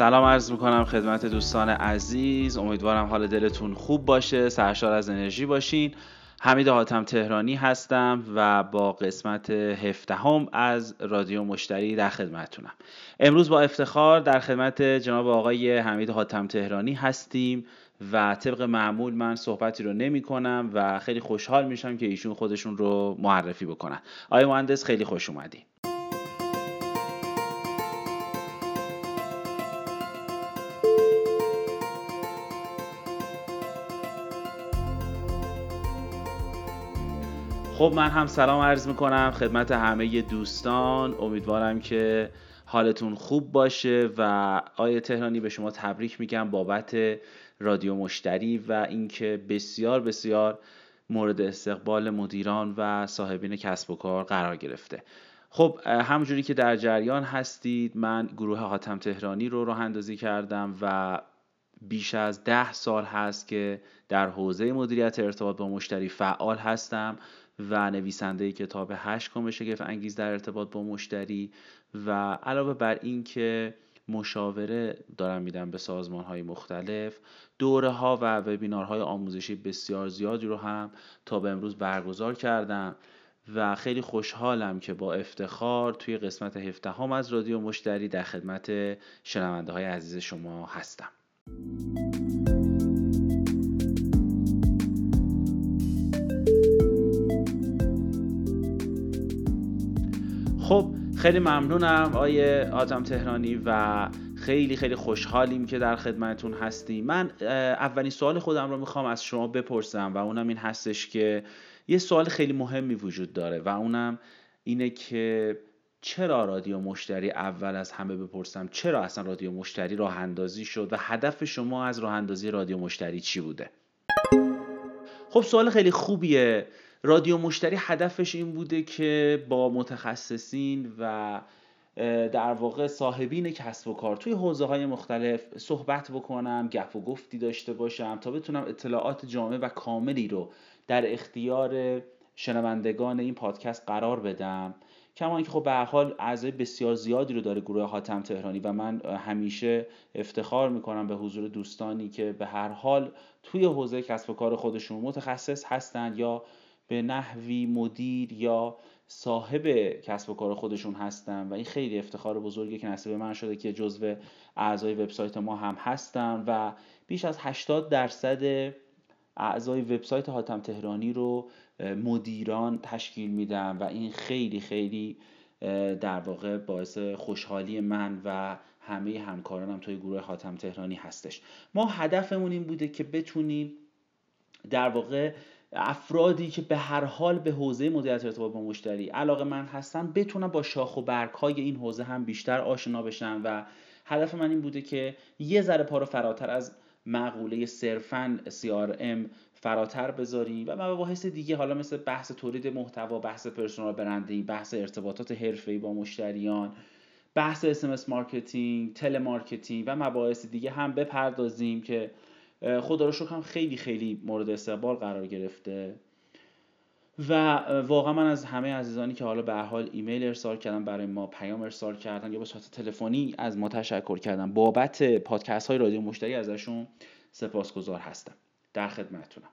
سلام عرض می‌کنم خدمت دوستان عزیز. امیدوارم حال دلتون خوب باشه سرشار از انرژی باشین. حمید حاتم تهرانی هستم و با قسمت هفدهم از رادیو مشتری در خدمتتونم. امروز با افتخار در خدمت جناب آقای حمید حاتم تهرانی هستیم و طبق معمول من صحبتی رو نمی کنم و خیلی خوشحال میشم که ایشون خودشون رو معرفی بکنن. آقای مهندس خیلی خوش اومدین. خب من هم سلام عرض می‌کنم خدمت همه دوستان. امیدوارم که حالتون خوب باشه و آیه تهرانی به شما تبریک میگم بابت رادیو مشتری و اینکه بسیار بسیار مورد استقبال مدیران و صاحبین کسب و کار قرار گرفته. خب همونجوری که در جریان هستید من گروه حاتم تهرانی رو راه اندازی کردم و بیش از ده سال هست که در حوزه مدیریت ارتباط با مشتری فعال هستم. و نویسنده کتاب هشت کام شگفت انگیز در ارتباط با مشتری و علاوه بر این که مشاوره دارم میدم به سازمان های مختلف دوره ها و وبینارهای آموزشی بسیار زیادی رو هم تا به امروز برگزار کردم و خیلی خوشحالم که با افتخار توی قسمت هفته از رادیو مشتری در خدمت شنونده های عزیز شما هستم. خب خیلی ممنونم آیه آدم تهرانی و خیلی خیلی خوشحالیم که در خدمتون هستیم. من اولین سوال خودم رو می‌خوام از شما بپرسم و اونم این هستش که یه سوال خیلی مهمی وجود داره و اونم اینه که چرا رادیو مشتری اول از همه بپرسم؟ چرا اصلا رادیو مشتری راه اندازی شد و هدف شما از راه اندازی رادیو مشتری چی بوده؟ خب سوال خیلی خوبیه. رادیو مشتری هدفش این بوده که با متخصصین و در واقع صاحبین کسب و کار توی حوزه های مختلف صحبت بکنم گپ و گفتی داشته باشم تا بتونم اطلاعات جامع و کاملی رو در اختیار شنوندگان این پادکست قرار بدم. کما اینکه خب به حال اعضای بسیار زیادی رو داره گروه حاتم تهرانی و من همیشه افتخار می‌کنم به حضور دوستانی که به هر حال توی حوزه کسب و کار خودشون متخصص هستند یا به نحوی مدیر یا صاحب کسب و کار خودشون هستن و این خیلی افتخار بزرگی که نصیب من شده که جزو اعضای وبسایت ما هم هستم و بیش از 80 درصد اعضای وبسایت حاتم تهرانی رو مدیران تشکیل میدم و این خیلی خیلی در واقع باعث خوشحالی من و همه همکارانم توی گروه حاتم تهرانی هستش. ما هدفمون این بوده که بتونیم در واقع افرادی که به هر حال به حوزه مدیریت ارتباط با مشتری علاقه من هستن بتونن با شاخ و برگ های این حوزه هم بیشتر آشنا بشن و هدف من این بوده که یه ذره پا رو فراتر از مقوله صرفا CRM فراتر بذاریم و مباحث دیگه حالا مثل بحث تولید محتوا بحث پرسونال برندینگ بحث ارتباطات حرفه‌ای با مشتریان بحث SMS marketing telemarketing و مباحث دیگه هم بپردازیم که خدا رو شکر هم خیلی خیلی مورد استقبال قرار گرفته. و واقعا من از همه عزیزانی که حالا به حال ایمیل ارسال کردن برای ما پیام ارسال کردن یا به صورت تلفنی از ما تشکر کردن. بابت پادکست های رادیو مشتری ازشون سپاسگزار هستم. در خدمتتونم.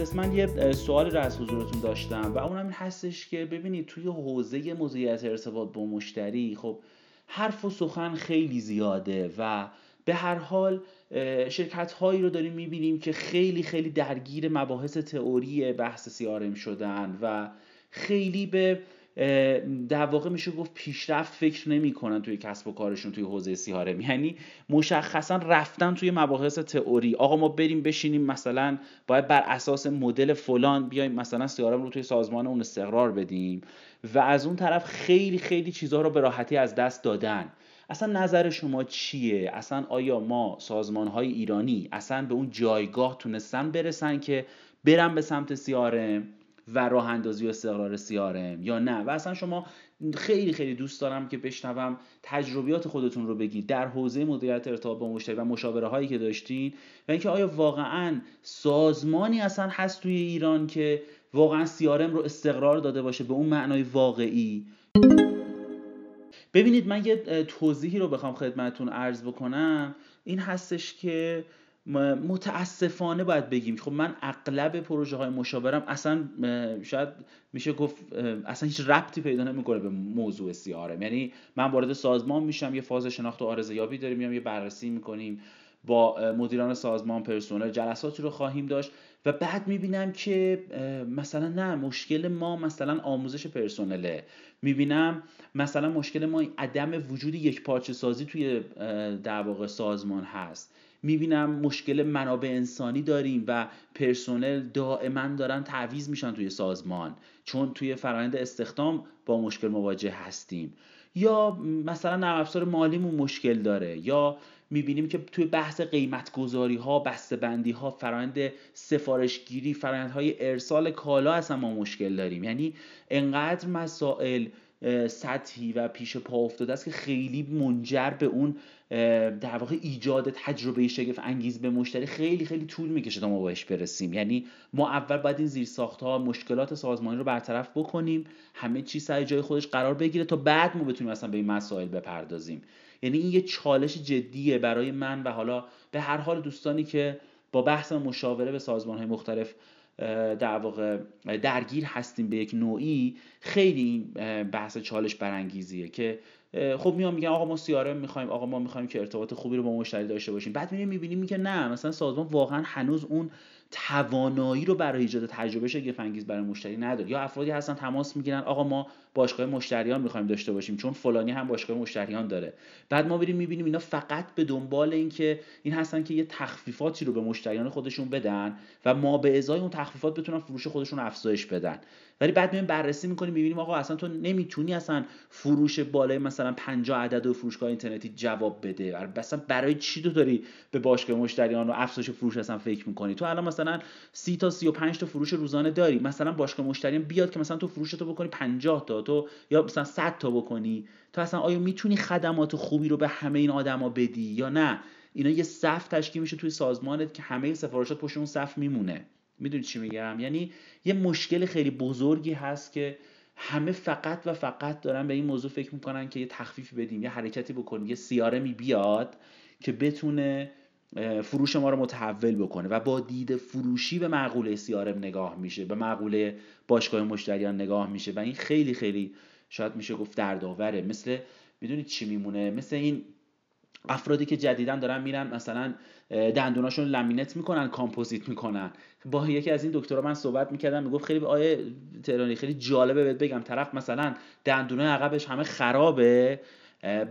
مهندس من یه سوالی رو از حضورتون داشتم و اونم این هستش که ببینید توی حوزه مدیریت ارتباط با مشتری خب حرف و سخن خیلی زیاده و به هر حال شرکت هایی رو داریم می‌بینیم که خیلی خیلی درگیر مباحث تئوری بحث CRM شدن و خیلی به در واقع میشه گفت پیشرفت فکر نمی‌کنن توی کسب و کارشون توی حوزه سیارم یعنی مشخصا رفتن توی مباحث تئوری. آقا ما بریم بشینیم مثلا باید بر اساس مدل فلان بیایم مثلا سیارم رو توی سازمان اون استقرار بدیم و از اون طرف خیلی خیلی چیزها رو به راحتی از دست دادن. اصلا نظر شما چیه؟ اصلا آیا ما سازمان های ایرانی اصلا به اون جایگاه تونستن برسن که برن به سمت سیارم و راه اندازی و استقرار CRM یا نه. و اصلا شما خیلی خیلی دوست دارم که بشنوم تجربیات خودتون رو بگید در حوزه مدیریت ارتباط با مشتری و مشاوره هایی که داشتین و اینکه آیا واقعا سازمانی اصلا هست توی ایران که واقعا سیارم رو استقرار داده باشه به اون معنای واقعی؟ ببینید من یه توضیحی رو بخوام خدمتون عرض بکنم. این هستش که متاسفانه باید بگیم. خب من اغلب پروژه های مشاورم اصلا شاید میشه گفت اصلا هیچ ربطی پیدا نمی‌کنه به موضوع سیارم یعنی من وارد سازمان میشم یه فاز شناخت و آرزه یابی داریم میام یه بررسی می‌کنیم با مدیران سازمان پرسنل جلساتی رو خواهیم داشت و بعد می‌بینم که مثلا نه مشکل ما مثلا آموزش پرسنله. می‌بینم مثلا مشکل ما عدم وجود یک پارچه سازی توی در واقع سازمان هست. می‌بینم مشکل منابع انسانی داریم و پرسنل دائما دارن تعویز میشن توی سازمان چون توی فرآیند استخدام با مشکل مواجه هستیم. یا مثلا نرم افزار مالیمون مشکل داره یا می‌بینیم که توی بحث قیمت گذاری ها بسته بندی ها فرایند سفارشگیری فرایند های ارسال کالا اصلا ما مشکل داریم. یعنی انقدر مسائل سطحی و پیش پا افتاده است که خیلی منجر به اون در واقع ایجاد تجربه شگفت انگیز به مشتری خیلی خیلی طول می‌کشه تا ما بهش برسیم. یعنی ما اول باید این زیر ها مشکلات سازمانی رو برطرف بکنیم همه چیز سر جای خودش قرار بگیره تا بعد ما بتونیم اصلا به این مسائل بپردازیم. یعنی این یه چالش جدیه برای من و حالا به هر حال دوستانی که با بحث مشاوره به سازمان های مختلف در واقع درگیر هستیم به یک نوعی خیلی این بحث چالش برانگیزیه که خب میام میگن آقا ما سیارم می‌خوایم آقا ما می‌خوایم که ارتباط خوبی رو با مشتری داشته باشیم. بعد می‌بینیم می‌بینیم که نه مثلا سازمان واقعا هنوز اون توانایی رو برای ایجاد تجربه شگفت انگیز برای مشتری نداره. یا افرادی هستن تماس می‌گیرن آقا ما باشگاه مشتریان می‌خوایم داشته باشیم چون فلانی هم باشگاه مشتریان داره. بعد ما بریم می‌بینیم اینا فقط به دنبال این که این هستن که یه تخفیفاتی رو به مشتریان خودشون بدن و ما به ازای اون تخفیفات بتونن فروش خودشون افزایش بدن. ولی بعد میایم بررسی می‌کنیم می‌بینیم آقا اصلا تو نمی‌تونی اصلا فروش بالای مثلا 50 عدد و فروشگاه اینترنتی جواب بده. مثلا برای چی تو داری به باشگاه مشتریان و افزایش فروش اصلا فکر می‌کنی؟ تو الان مثلا 30 تا 35 تا فروش روزانه داری. مثلا باشگاه مشتریان بیاد که مثلا تو فروش تو بکنی 50 تا. تو یا مثلا 100 تا بکنی. تو اصلا آیا می‌تونی خدمات خوبی رو به همه این آدما بدی یا نه؟ اینا یه صف تشکیل میشه توی سازمانت که همه سفارشات پشت اون صف میمونه. می‌دونی چی میگم؟ یعنی یه مشکل خیلی بزرگی هست که همه فقط و فقط دارن به این موضوع فکر می‌کنن که یه تخفیفی بدیم یه حرکتی بکنیم یه سیارمی بیاد که بتونه فروش ما رو متحول بکنه و با دید فروشی به معقوله سیارم نگاه میشه به معقوله باشگاه مشتریان نگاه میشه و این خیلی خیلی شاید میشه گفت دردآوره. مثل می‌دونید چی میمونه؟ مثل این افرادی که جدیدن دارن میرن مثلا دندوناشون لامینت می‌کنن کامپوزیت می‌کنن. با یکی از این دکترها من صحبت می‌کردم می‌گفت خیلی آیه تهرانی خیلی جالبه بهت بگم. طرف مثلا دندونه عقبش همه خرابه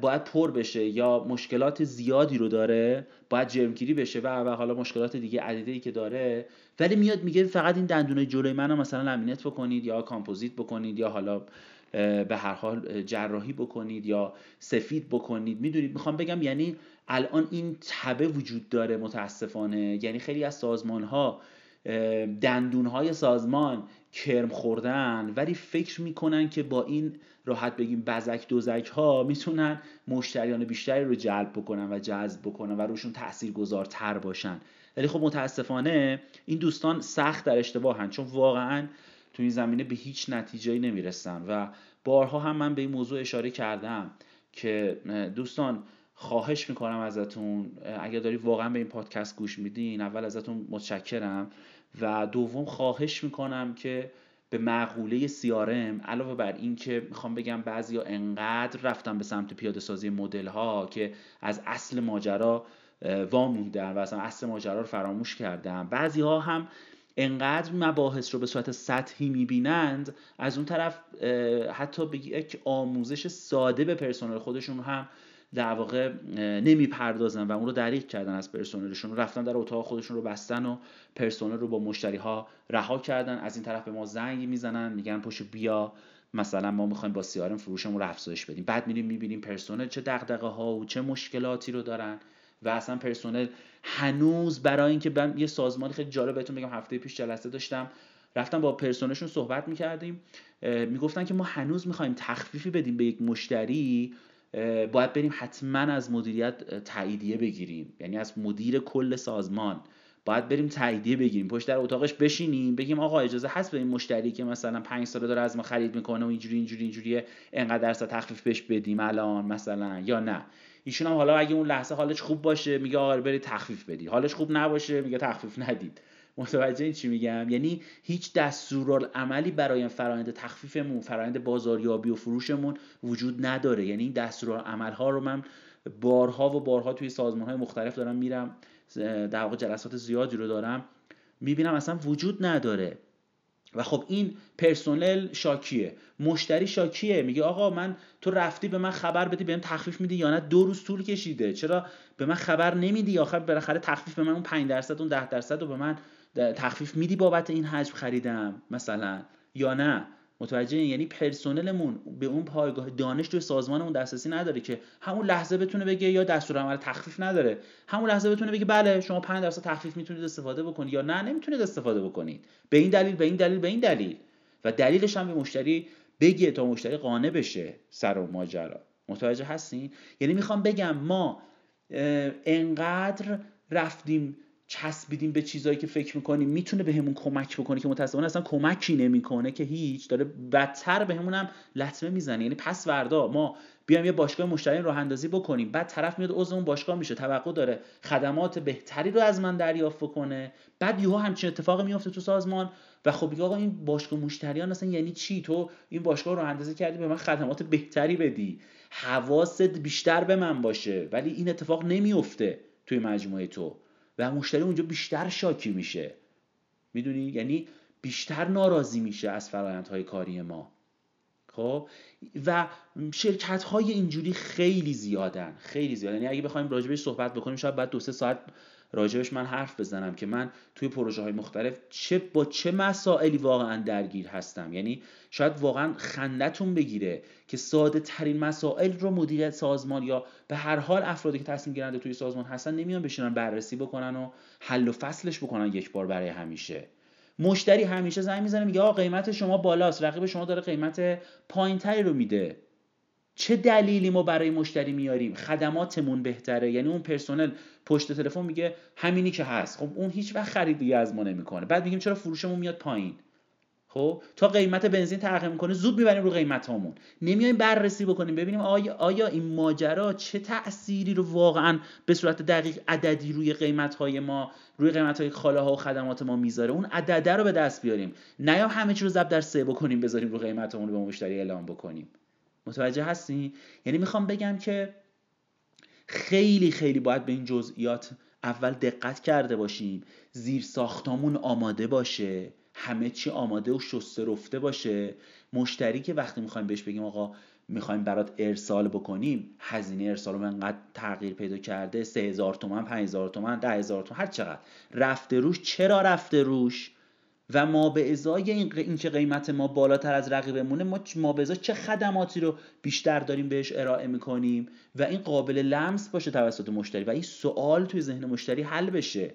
باید پر بشه یا مشکلات زیادی رو داره باید جرمگیری بشه و, و حالا مشکلات دیگه عدیده که داره. ولی میاد میگه فقط این دندونه جلوی منو مثلا لامینت بکنید یا کامپوزیت بکنید یا حالا به هر حال جراحی بکنید یا سفید بکنید. می‌دونید؟ می‌خوام بگم یعنی الان این تبه وجود داره متاسفانه. یعنی خیلی از سازمان ها دندون های سازمان کرم خوردن ولی فکر می‌کنن که با این راحت بگیم بزک دوزک ها می‌تونن مشتریان بیشتری رو جلب بکنن و جذب بکنن و روشون تأثیر گذارتر باشن. ولی خب متاسفانه این دوستان سخت در اشتباهن چون واقعا تو این زمینه به هیچ نتیجه‌ای نمی‌رسن. و بارها هم من به این موضوع اشاره کردم که دوستان خواهش می‌کنم ازتون. اگر داری واقعا به این پادکست گوش میدین اول ازتون متشکرم. و دوم خواهش می‌کنم که به معقوله سیارم علاوه بر این که می‌خوام بگم بعضی ها انقدر رفتن به سمت پیاده سازی مدل ها که از اصل ماجرا واموندن و اصلا اصل ماجرا رو فراموش کردن. بعضی ها هم انقدر مباحث رو به صورت سطحی می‌بینند از اون طرف حتی به یک آموزش ساده به پرسنل خودشون هم در واقع نمی‌پردازن و اون رو دریق کردن از پرسنلشون. رفتن در اتاق خودشون رو بستن و پرسنل رو با مشتری ها رها کردن. از این طرف به ما زنگ می‌زنن میگن پشت بیا مثلا ما می‌خوایم با سیارم فروشمون رو افزایش بدیم. بعد میریم می‌بینیم پرسنل چه دغدغه ها و چه مشکلاتی رو دارن و اصلا پرسنل هنوز برای اینکه من یه سازمان خیلی جالب بهتون بگم هفته پیش جلسه داشتم رفتم با پرسونشون صحبت می‌کردیم. می‌گفتن که ما هنوز می‌خوایم تخفیفی بدیم به یک مشتری باید بریم حتما از مدیریت تاییدیه بگیریم. یعنی از مدیر کل سازمان باید بریم تاییدیه بگیریم. پشت در اتاقش بشینیم بگیم آقا اجازه هست به این مشتری که مثلا پنج ساله داره از ما خرید می‌کنه و اینجوری اینجوری اینجوریه انقدر درصد تخفیف بهش بدیم الان مثلا یا نه. ایشون هم حالا اگه اون لحظه حالش خوب باشه میگه آقا برید تخفیف بدی حالش خوب نباشه میگه تخفیف ندید. متوجه این چی میگم؟ یعنی هیچ دستورالعملی برای فرآیند تخفیفمون فرآیند بازاریابی و فروشمون وجود نداره. یعنی این دستورالعمل ها رو من بارها و بارها توی سازمان های مختلف دارم میرم در واقع جلسات زیادی رو دارم می‌بینم اصلا وجود نداره. و خب این پرسنل شاکیه. مشتری شاکیه. میگه آقا من تو رفتی به من خبر بدی بهم تخفیف میدی یا نه؟ دو روز طول کشیده. چرا به من خبر نمیدی؟ آخر بالاخره تخفیف به من اون 5 درصد اون 10 درصد رو به من تخفیف میدی بابت این حجم خریدم مثلا؟ یا نه؟ متوجه یعنی پرسنلمون به اون پایگاه دانش توی سازمانمون دسترسی نداره که همون لحظه بتونه بگه یا دستور عمل تخفیف نداره. همون لحظه بتونه بگه بله شما 5 درصد تخفیف می‌تونید استفاده بکنید یا نه؟ نمی‌تونید استفاده بکنید. به این دلیل به این دلیل به این دلیل. و دلیلش هم به مشتری بگه تا مشتری قانع بشه سر و ماجرا. متوجه هستین؟ یعنی می‌خوام بگم ما انقدر رفتیم چسبیدیم به چیزایی که فکر می‌کنیم می‌تونه بهمون به کمک بکنه که متاسفانه اصلا کمکی نمی‌کنه که هیچ. داره بدتر بهمون هم لطمه می‌زنه. یعنی پس وردا ما بیایم یه باشگاه مشتری راه اندازی بکنیم. بعد طرف میاد عضو اون باشگاه میشه. توقع داره خدمات بهتری رو از من دریافت بکنه. بعد یهو همچین اتفاقی میفته تو سازمان و خب آقا این باشگاه مشتریان اصلا یعنی چی؟ تو این باشگاه رو اندازی کردی به من خدمات بهتری بدی. حواست بیشتر به من باشه. ولی این اتفاق نمیفته توی مجموعه تو. و مشتری اونجا بیشتر شاکی میشه. می‌دونی؟ یعنی بیشتر ناراضی میشه از فرایندهای کاری ما. خب؟ و شرکت های اینجوری خیلی زیادن خیلی زیادن یعنی اگه بخوایم راجبش صحبت بکنیم شاید بعد دو سه ساعت راجبش من حرف بزنم که من توی پروژه های مختلف چه با چه مسائلی واقعا درگیر هستم. یعنی شاید واقعا خندتون بگیره که ساده ترین مسائل رو مدیریت سازمان یا به هر حال افرادی که تصمیم گیرنده توی سازمان هستن نمیان بشینن بررسی بکنن و حل و فصلش بکنن یک بار برای همیشه. مشتری همیشه زنگ می‌زنه میگه آقا قیمت شما بالاست رقیب شما داره قیمت پایینتری رو میده. چه دلیلی ما برای مشتری میاریم؟ خدماتمون بهتره. یعنی اون پرسنل پشت تلفن میگه همینی که هست. خب اون هیچ وقت خرید دیگه از ما نمی‌کنه. بعد میگیم چرا فروشمون میاد پایین؟ خب تا قیمت بنزین تغییر می‌کنه زود می‌بریم رو قیمت هامون نمیایم بررسی بکنیم. ببینیم آیا, آیا این ماجرا چه تأثیری رو واقعا به صورت دقیق عددی روی قیمت های ما روی قیمت های خاله ها و خدمات ما می‌ذاره؟ اون عدده رو به دست بیاریم. نه همه چی رو ضرب در سه بکنیم بذاریم رو قیمت رو به مشتری اعلام بکنیم. متوجه هستی یعنی می‌خوام بگم که خیلی خیلی باید به این جزئیات اول دقت کرده باشیم. زیر ساختامون آماده باشه. همه چی آماده و شسته رفته باشه. مشتری که وقتی می‌خوایم بهش بگیم آقا می‌خوایم برات ارسال بکنیم هزینه ارسال رو انقدر تغییر پیدا کرده 3000 تومن 5000 تومن 10000 تومن هر چقدر. رفته روش چرا رفته روش؟ و ما به ازای این اینکه قیمت ما بالاتر از رقیبمونه ما ما به ازای چه خدماتی رو بیشتر داریم بهش ارائه می‌کنیم و این قابل لمس باشه توسط مشتری و این سوال توی ذهن مشتری حل بشه.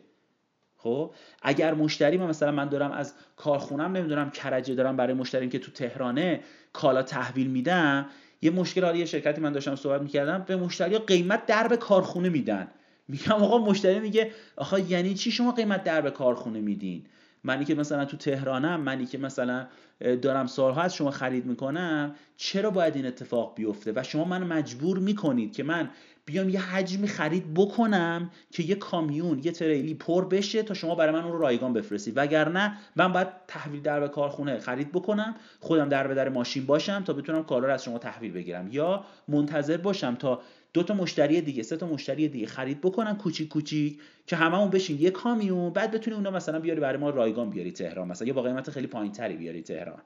خب؟ اگر مشتری ما مثلا من دارم از کارخونم نمی‌دونم کرجه دارم برای مشتریم که تو تهرانه کالا تحویل میدم یه مشکل یه شرکتی من داشتم صحبت می‌کردم به مشتری قیمت درب کارخونه میدن. میگم آقا مشتری میگه آقا یعنی چی شما قیمت درب کارخونه میدین؟ منی که مثلا تو تهرانم منی که مثلا دارم سالها از شما خرید می‌کنم چرا باید این اتفاق بیفته؟ و شما من مجبور می‌کنید که من بیام یه حجمی خرید بکنم که یه کامیون یه تریلی پر بشه تا شما برای من اون رو رایگان بفرستید. وگرنه من باید تحویل در به کارخونه خرید بکنم خودم در به در ماشین باشم تا بتونم کالا رو از شما تحویل بگیرم. یا منتظر باشم تا دو تا مشتری دیگه سه تا مشتری دیگه خرید بکنن کوچیک کوچیک که هممون بشین یه کامیون بعد بتونی اونا مثلا بیاری برای ما رایگان بیاری تهران مثلا یا با قیمت خیلی پایینتری بیاری تهران.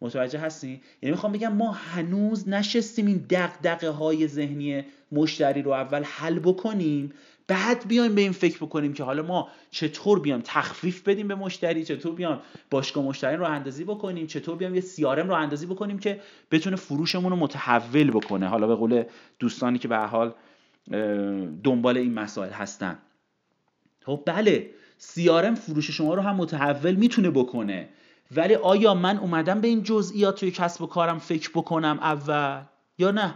متوجه هستی یعنی می‌خوام بگم ما هنوز نشستیم این دغدغه های ذهنی مشتری رو اول حل بکنیم بعد بیایم به این فکر بکنیم که حالا ما چطور بیام تخفیف بدیم به مشتری چطور بیام باشگاه مشتری رو اندازی بکنیم چطور بیام یه سیارم رو اندازی بکنیم که بتونه فروشمون رو متحول بکنه. حالا به قول دوستانی که به حال دنبال این مسائل هستن. خب بله سیارم فروش شما رو هم متحول می‌تونه بکنه. ولی آیا من اومدم به این جزئیات توی کسب و کارم فکر بکنم اول یا نه؟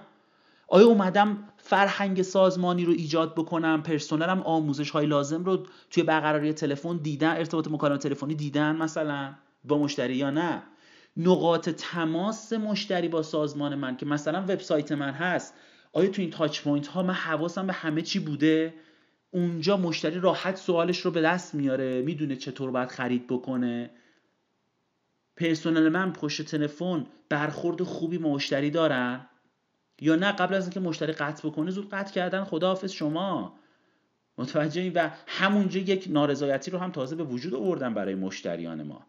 آیا اومدم فرهنگ سازمانی رو ایجاد بکنم؟ پرسنلم آموزش های لازم رو توی برقراری تلفن دیدن ارتباط مکالمه تلفنی دیدن مثلا با مشتری یا نه؟ نقاط تماس مشتری با سازمان من که مثلا وبسایت من هست. آیا تو این touch point ها من حواسم به همه چی بوده؟ اونجا مشتری راحت سوالش رو به دست میاره می‌دونه چطور باید خرید بکنه. پرسنل من پشت تلفن برخورد خوبی مشتری دارن؟ یا نه قبل از اینکه مشتری قطع بکنه زود قطع کردن خداحافظ شما. متوجه و همونجا یک نارضایتی رو هم تازه به وجود آوردن برای مشتریان ما.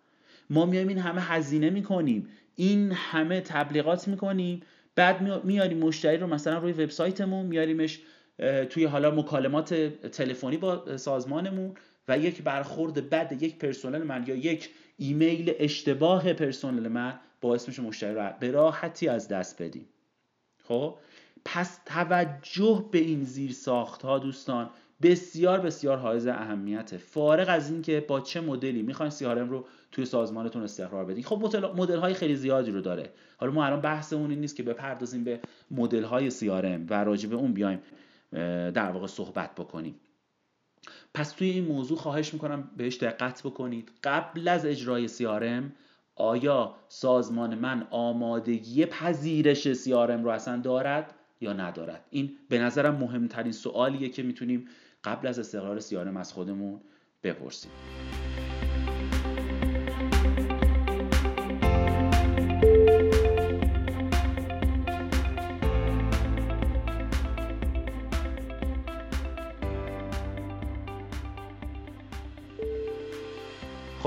ما میایم این همه هزینه می‌کنیم این همه تبلیغات می‌کنیم بعد میاریم مشتری رو مثلا روی وبسایتمون میاریمش توی حالا مکالمات تلفنی با سازمانمون و یک برخورد بد یک پرسنل من یا یک ایمیل اشتباه پرسنل من باعث میشه مشتری رو به راحتی از دست بدیم. خب؟ پس توجه به این زیر ساخت ها دوستان بسیار بسیار حائز اهمیته. فارغ از اینکه با چه مدلی می‌خواین CRM رو توی سازمانتون استقرار بدین. خب مدل های خیلی زیادی رو داره. حالا ما الان بحثمون این نیست که بپردازیم به مدل های CRM و راجع به اون بیایم در واقع صحبت بکنیم. پس توی این موضوع خواهش می‌کنم بهش دقت بکنید. قبل از اجرای CRM آیا سازمان من آمادگی پذیرش CRM رو اصلا دارد یا ندارد؟ این به نظرم مهمترین سوالیه که می‌تونیم قبل از استقرار CRM از خودمون بپرسیم.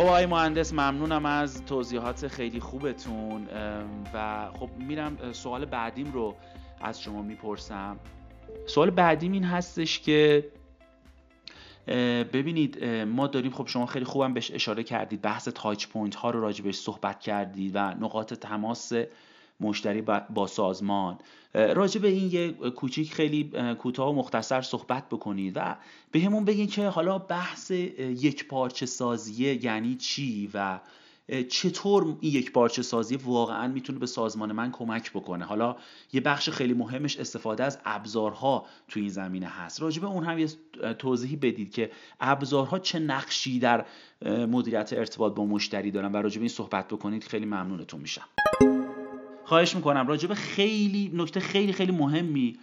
خب آقای مهندس ممنونم از توضیحات خیلی خوبتون. و خب میرم سوال بعدیم رو از شما می‌پرسم. سوال بعدیم این هستش که ببینید ما داریم خب شما خیلی خوبم بهش اشاره کردید بحث تاچ پوینت ها رو راجع بهش صحبت کردید و نقاط تماس مشتری با سازمان. راجع به این یه کوچیک خیلی کوتاه و مختصر صحبت بکنید و به همون بگین که حالا بحث یک پارچه سازیه یعنی چی و چطور این یک پارچه سازی واقعا می‌تونه به سازمان من کمک بکنه. حالا یه بخش خیلی مهمش استفاده از ابزارها تو این زمینه هست. راجع به اون هم یه توضیحی بدید که ابزارها چه نقشی در مدیریت ارتباط با مشتری دارن و راجع به این صحبت بکنید. خیلی ممنونتون میشم. خواهش می‌کنم راجع به خیلی نکته خیلی خیلی مهمی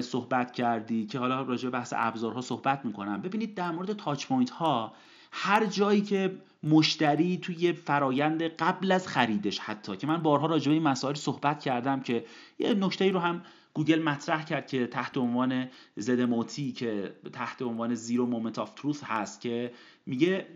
صحبت کردی که حالا راجع به بحث ابزارها صحبت می‌کنم. ببینید در مورد touch point ها هر جایی که مشتری توی فرایند قبل از خریدش حتی که من بارها راجع به این مسائل صحبت کردم که یه نکته رو هم گوگل مطرح کرد که تحت عنوان ZMOT ی که تحت عنوان Zero Moment of Truth هست که میگه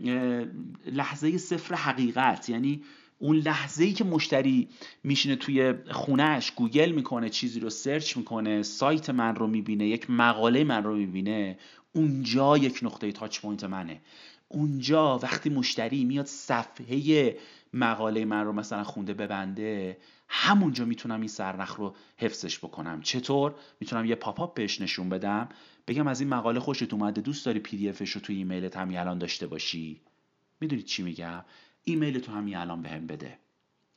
لحظه صفر حقیقت. یعنی اون لحظه ای که مشتری میشینه توی خونهش گوگل می‌کنه چیزی رو search می‌کنه سایت من رو می‌بینه یک مقاله من رو می‌بینه اونجا یک نقطه touch point منه. اونجا وقتی مشتری میاد صفحه مقاله من رو مثلا خونده ببنده همونجا می‌تونم این سرنخ رو حفظش بکنم. چطور؟ می‌تونم یه pop-up بهش نشون بدم بگم از این مقاله خوشت اومده دوست داری PDF رو توی ایمیلت همین الان داشته باشی. می‌دونید چی میگم؟ ایمیل تو همین الان بهم بده.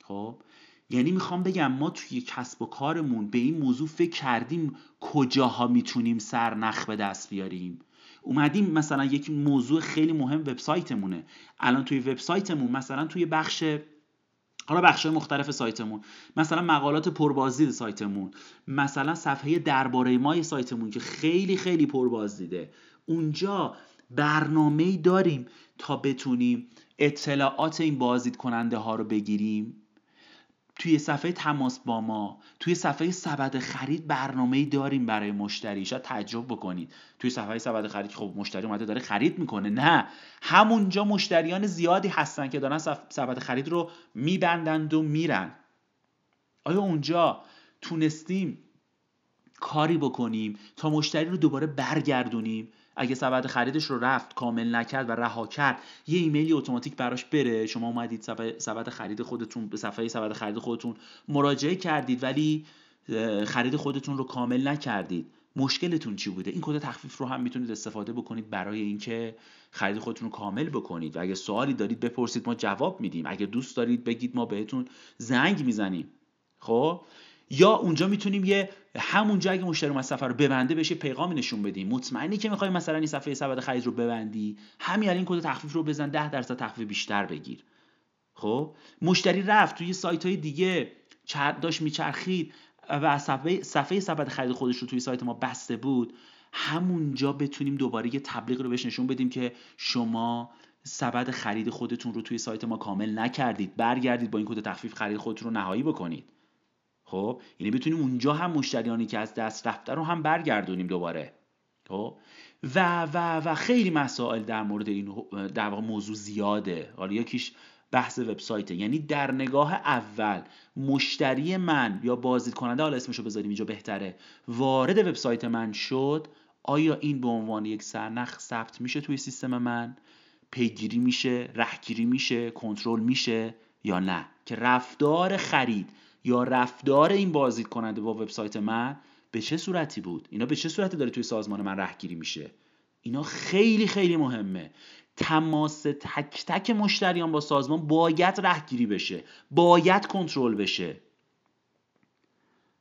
خب؟ یعنی می‌خوام بگم ما توی کسب و کارمون به این موضوع فکر کردیم کجاها می‌تونیم سرنخ به دست بیاریم. اومدیم مثلا یک موضوع خیلی مهم وبسایتمونه. الان توی وبسایتمون مثلا توی بخش حالا بخش مختلف سایتمون. مثلا مقالات پربازدید سایتمون. مثلا صفحه درباره مای سایتمون که خیلی خیلی پربازدیده. اونجا برنامه داریم تا بتونیم اطلاعات این بازدید کننده ها رو بگیریم. توی صفحه تماس با ما توی صفحه سبد خرید برنامه داریم برای مشتری. شاید تعجب بکنید. توی صفحه سبد خرید خب مشتری اومده داره خرید می‌کنه. نه. همونجا مشتریان زیادی هستن که دارن سبد خرید رو میبندند و میرن. آیا اونجا تونستیم کاری بکنیم تا مشتری رو دوباره برگردونیم. اگه سبد خریدش رو رفت کامل نکرد و رها کرد یه ایمیلی اتوماتیک براش بره. شما اومدید سبد خرید خودتون به صفحه سبد خرید خودتون مراجعه کردید ولی خرید خودتون رو کامل نکردید. مشکلتون چی بوده؟ این کد تخفیف رو هم می‌تونید استفاده بکنید برای اینکه خرید خودتون رو کامل بکنید. و اگه سوالی دارید بپرسید ما جواب میدیم. اگه دوست دارید بگید ما بهتون زنگ می‌زنیم. خب؟ یا اونجا می‌تونیم یه همونجا اگه مشتری اومد سفر رو ببنده بشه پیغامی نشون بدیم. مطمئنی که می‌خوای مثلا این صفحه سبد خرید رو ببندی همین الان کد تخفیف رو بزن 10 درصد تخفیف بیشتر بگیر. خب؟ مشتری رفت توی سایت های دیگه داشت میچرخید و صفحه صفحه سبد خرید خودش رو توی سایت ما بسته بود. همونجا بتونیم دوباره یه تبلیغ رو بهش نشون بدیم که شما سبد خرید خودتون رو توی سایت ما کامل نکردید. برگردید با این کد تخفیف خرید خودتون رو نهایی بکنید. خب؟ یعنی بتونیم اونجا هم مشتریانی که از دست رفته رو هم برگردونیم دوباره. خب؟ و و و خیلی مسائل در مورد این در واقع موضوع زیاده. حالا یکیش بحث وبسایت یعنی در نگاه اول مشتری من یا بازدید کننده حالا اسمشو بذاریم اینجا بهتره وارد وبسایت من شد آیا این به عنوان یک سرنخ ثبت میشه توی سیستم من؟ پیگیری میشه؟ رهگیری میشه؟ کنترل میشه؟ یا نه؟ که رفتار خرید یا رفتار این بازدید کننده با وبسایت من به چه صورتی بود؟ اینا به چه صورتی داره توی سازمان من رهگیری میشه؟ اینا خیلی خیلی مهمه. تماس تک تک مشتریان با سازمان باید رهگیری بشه باید کنترل بشه.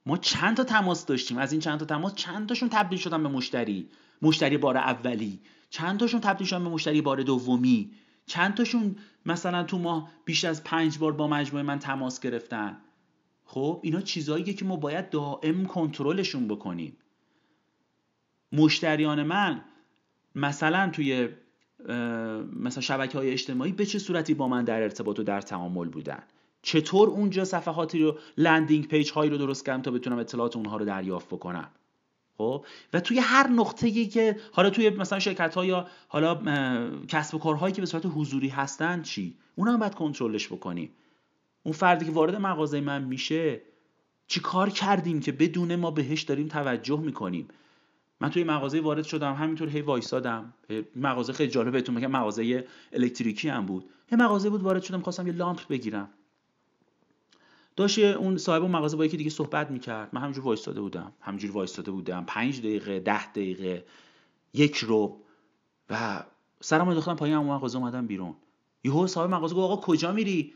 ما چند تا تماس داشتیم؟ از این چند تا تماس چند تاشون تبدیل شدن به مشتری؟ مشتری بار اولی. چند تاشون تبدیل شدن به مشتری بار دومی؟ چند تاشون مثلا تو ماه بیش از پنج بار با مجموعه من تماس گرفتن؟ خب اینا چیزهاییه که ما باید دائم کنترلشون بکنیم. مشتریان من مثلا توی مثلا شبکه های اجتماعی به چه صورتی با من در ارتباط و در تعامل بودن؟ چطور اونجا صفحاتی رو landing page هایی رو درست کردم تا بتونم اطلاعات اونها رو دریافت بکنم؟ خب؟ و توی هر نقطه ای که حالا توی مثلا شرکت ها یا حالا کسب و کارهایی که به صورت حضوری هستن چی؟ اونا هم باید کنترلش بکنیم. اون فردی که وارد مغازه من میشه چی کار کردیم که بدون ما بهش داریم توجه می‌کنیم؟ من توی مغازه وارد شدم همینطور هی وایسادم. مغازه خیلی جالب بهتون میگم مغازه الکتریکی هم بود. یه مغازه بود وارد شدم خواستم یه لامپ بگیرم. داشت اون صاحب مغازه با یکی دیگه صحبت می‌کرد. من همینجور وایستاده بودم. همینجور وایستاده بودم. پنج دقیقه ده دقیقه یک رو و سرم انداختم پایین اون مغازه اومدم بیرون. یهو صاحب مغازه گفت آقا کجا میری؟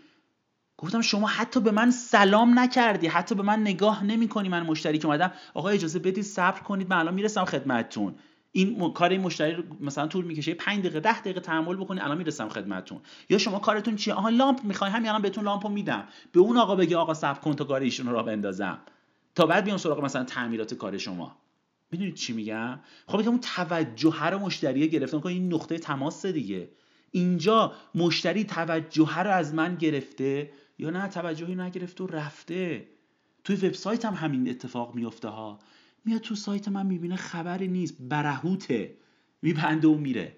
گفتم شما حتی به من سلام نکردی حتی به من نگاه نمی کنی من مشتری که اومدم. آقا اجازه بدید صبر کنید من الان می‌رسم خدمتتون. این کار این مشتری رو مثلا طول می‌کشه 5 دقیقه 10 دقیقه تحمل بکنی الان می‌رسم خدمتتون. یا شما کارتون چیه؟ آها لامپ می‌خوای؟ همین الان بهتون لامپو میدم. به اون آقا بگی آقا صبر کن تا کار ایشون رو بندازم. تا بعد بیام سراغ مثلا تعمیرات کار شما. می‌دونید چی میگم؟ خب اون توجه هر مشتری گرفتن. که این نقطه تماس دیگه. اینجا مشتری توجه رو از من گرفته یا نه توجهی نگرفته و رفته. توی وبسایت هم همین اتفاق میفته ها. میاد تو سایت من می‌بینه خبری نیست برهوته. میبنده و میره.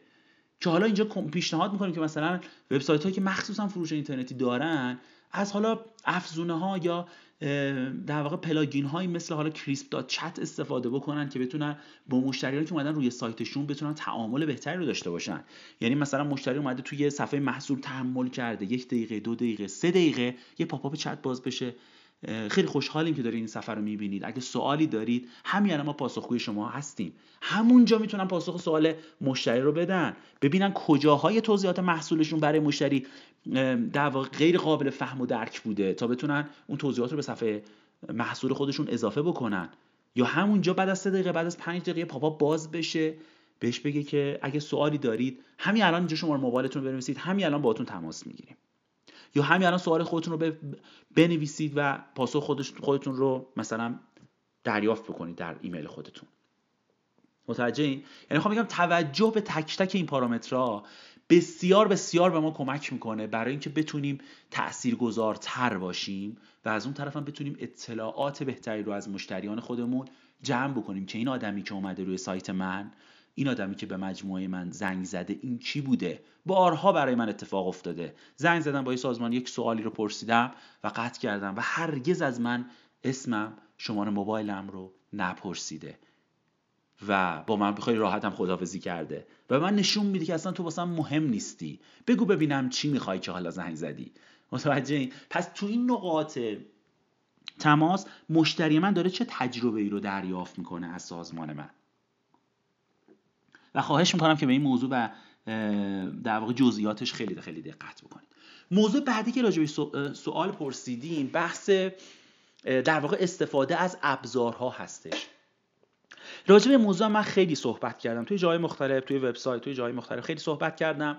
که حالا اینجا پیشنهاد می‌کنیم که مثلا وبسایت هایی که مخصوصا فروش اینترنتی دارن از حالا افزونه ها یا در واقع plugin هایی مثل حالا Crisp dot chat استفاده بکنن که بتونن با مشتریانی که اومدن روی سایتشون بتونن تعامل بهتری رو داشته باشن. یعنی مثلا مشتری اومده توی صفحه محصول تحمل کرده یک دقیقه دو دقیقه سه دقیقه یه پاپ چت باز بشه. خیلی خوشحالیم که دارید این سفر رو می‌بینید. اگه سوالی دارید همین ما پاسخگوی شما هستیم. همونجا می‌تونن پاسخ سوال مشتری رو بدن. ببینن کجاهای توضیحات محصولشون برای مشتری در واقع غیر قابل فهم و درک بوده تا بتونن اون توضیحات رو به صفحه محصول خودشون اضافه بکنن. یا همونجا بعد از سه دقیقه بعد از پنج دقیقه پاپا باز بشه بهش بگه که اگه سوالی دارید همین الان اینجا شما موبایلتون بنویسید همین الان باهاتون تماس می‌گیریم. یا همین الان سوال خودتون رو بنویسید و پاسخ خودتون رو مثلا دریافت بکنید در ایمیل خودتون. متوجه این؟ یعنی خواهم بگم توجه به تک تک این پارامترها بسیار بسیار به ما کمک می‌کنه برای اینکه بتونیم تاثیرگذارتر باشیم و از اون طرف هم بتونیم اطلاعات بهتری رو از مشتریان خودمون جمع بکنیم. که این آدمی که اومده روی سایت من این آدمی که به مجموعه من زنگ زده این کی بوده؟ بارها برای من اتفاق افتاده. زنگ زدم با یه سازمان یک سوالی رو پرسیدم و قطع کردم و هرگز از من اسمم شماره موبایلم رو نپرسیده و با من بخوای راحتم خدافزی کرده و من نشون میده که اصلا تو واسم مهم نیستی. بگو ببینم چی می‌خوای که حالا زنگ زدی. متوجه این؟ پس تو این نقاط تماس مشتری من داره چه تجربه ای رو دریافت می‌کنه از سازمان من؟ و خواهش می‌کنم که به این موضوع و در واقع جزئیاتش خیلی خیلی دقت بکنید. موضوع بعدی که راجع به سوال پرسیدین بحث در واقع استفاده از ابزارها هستش. راجع موضوع من خیلی صحبت کردم. توی جای مختلف توی وبسایت توی جای مختلف خیلی صحبت کردم.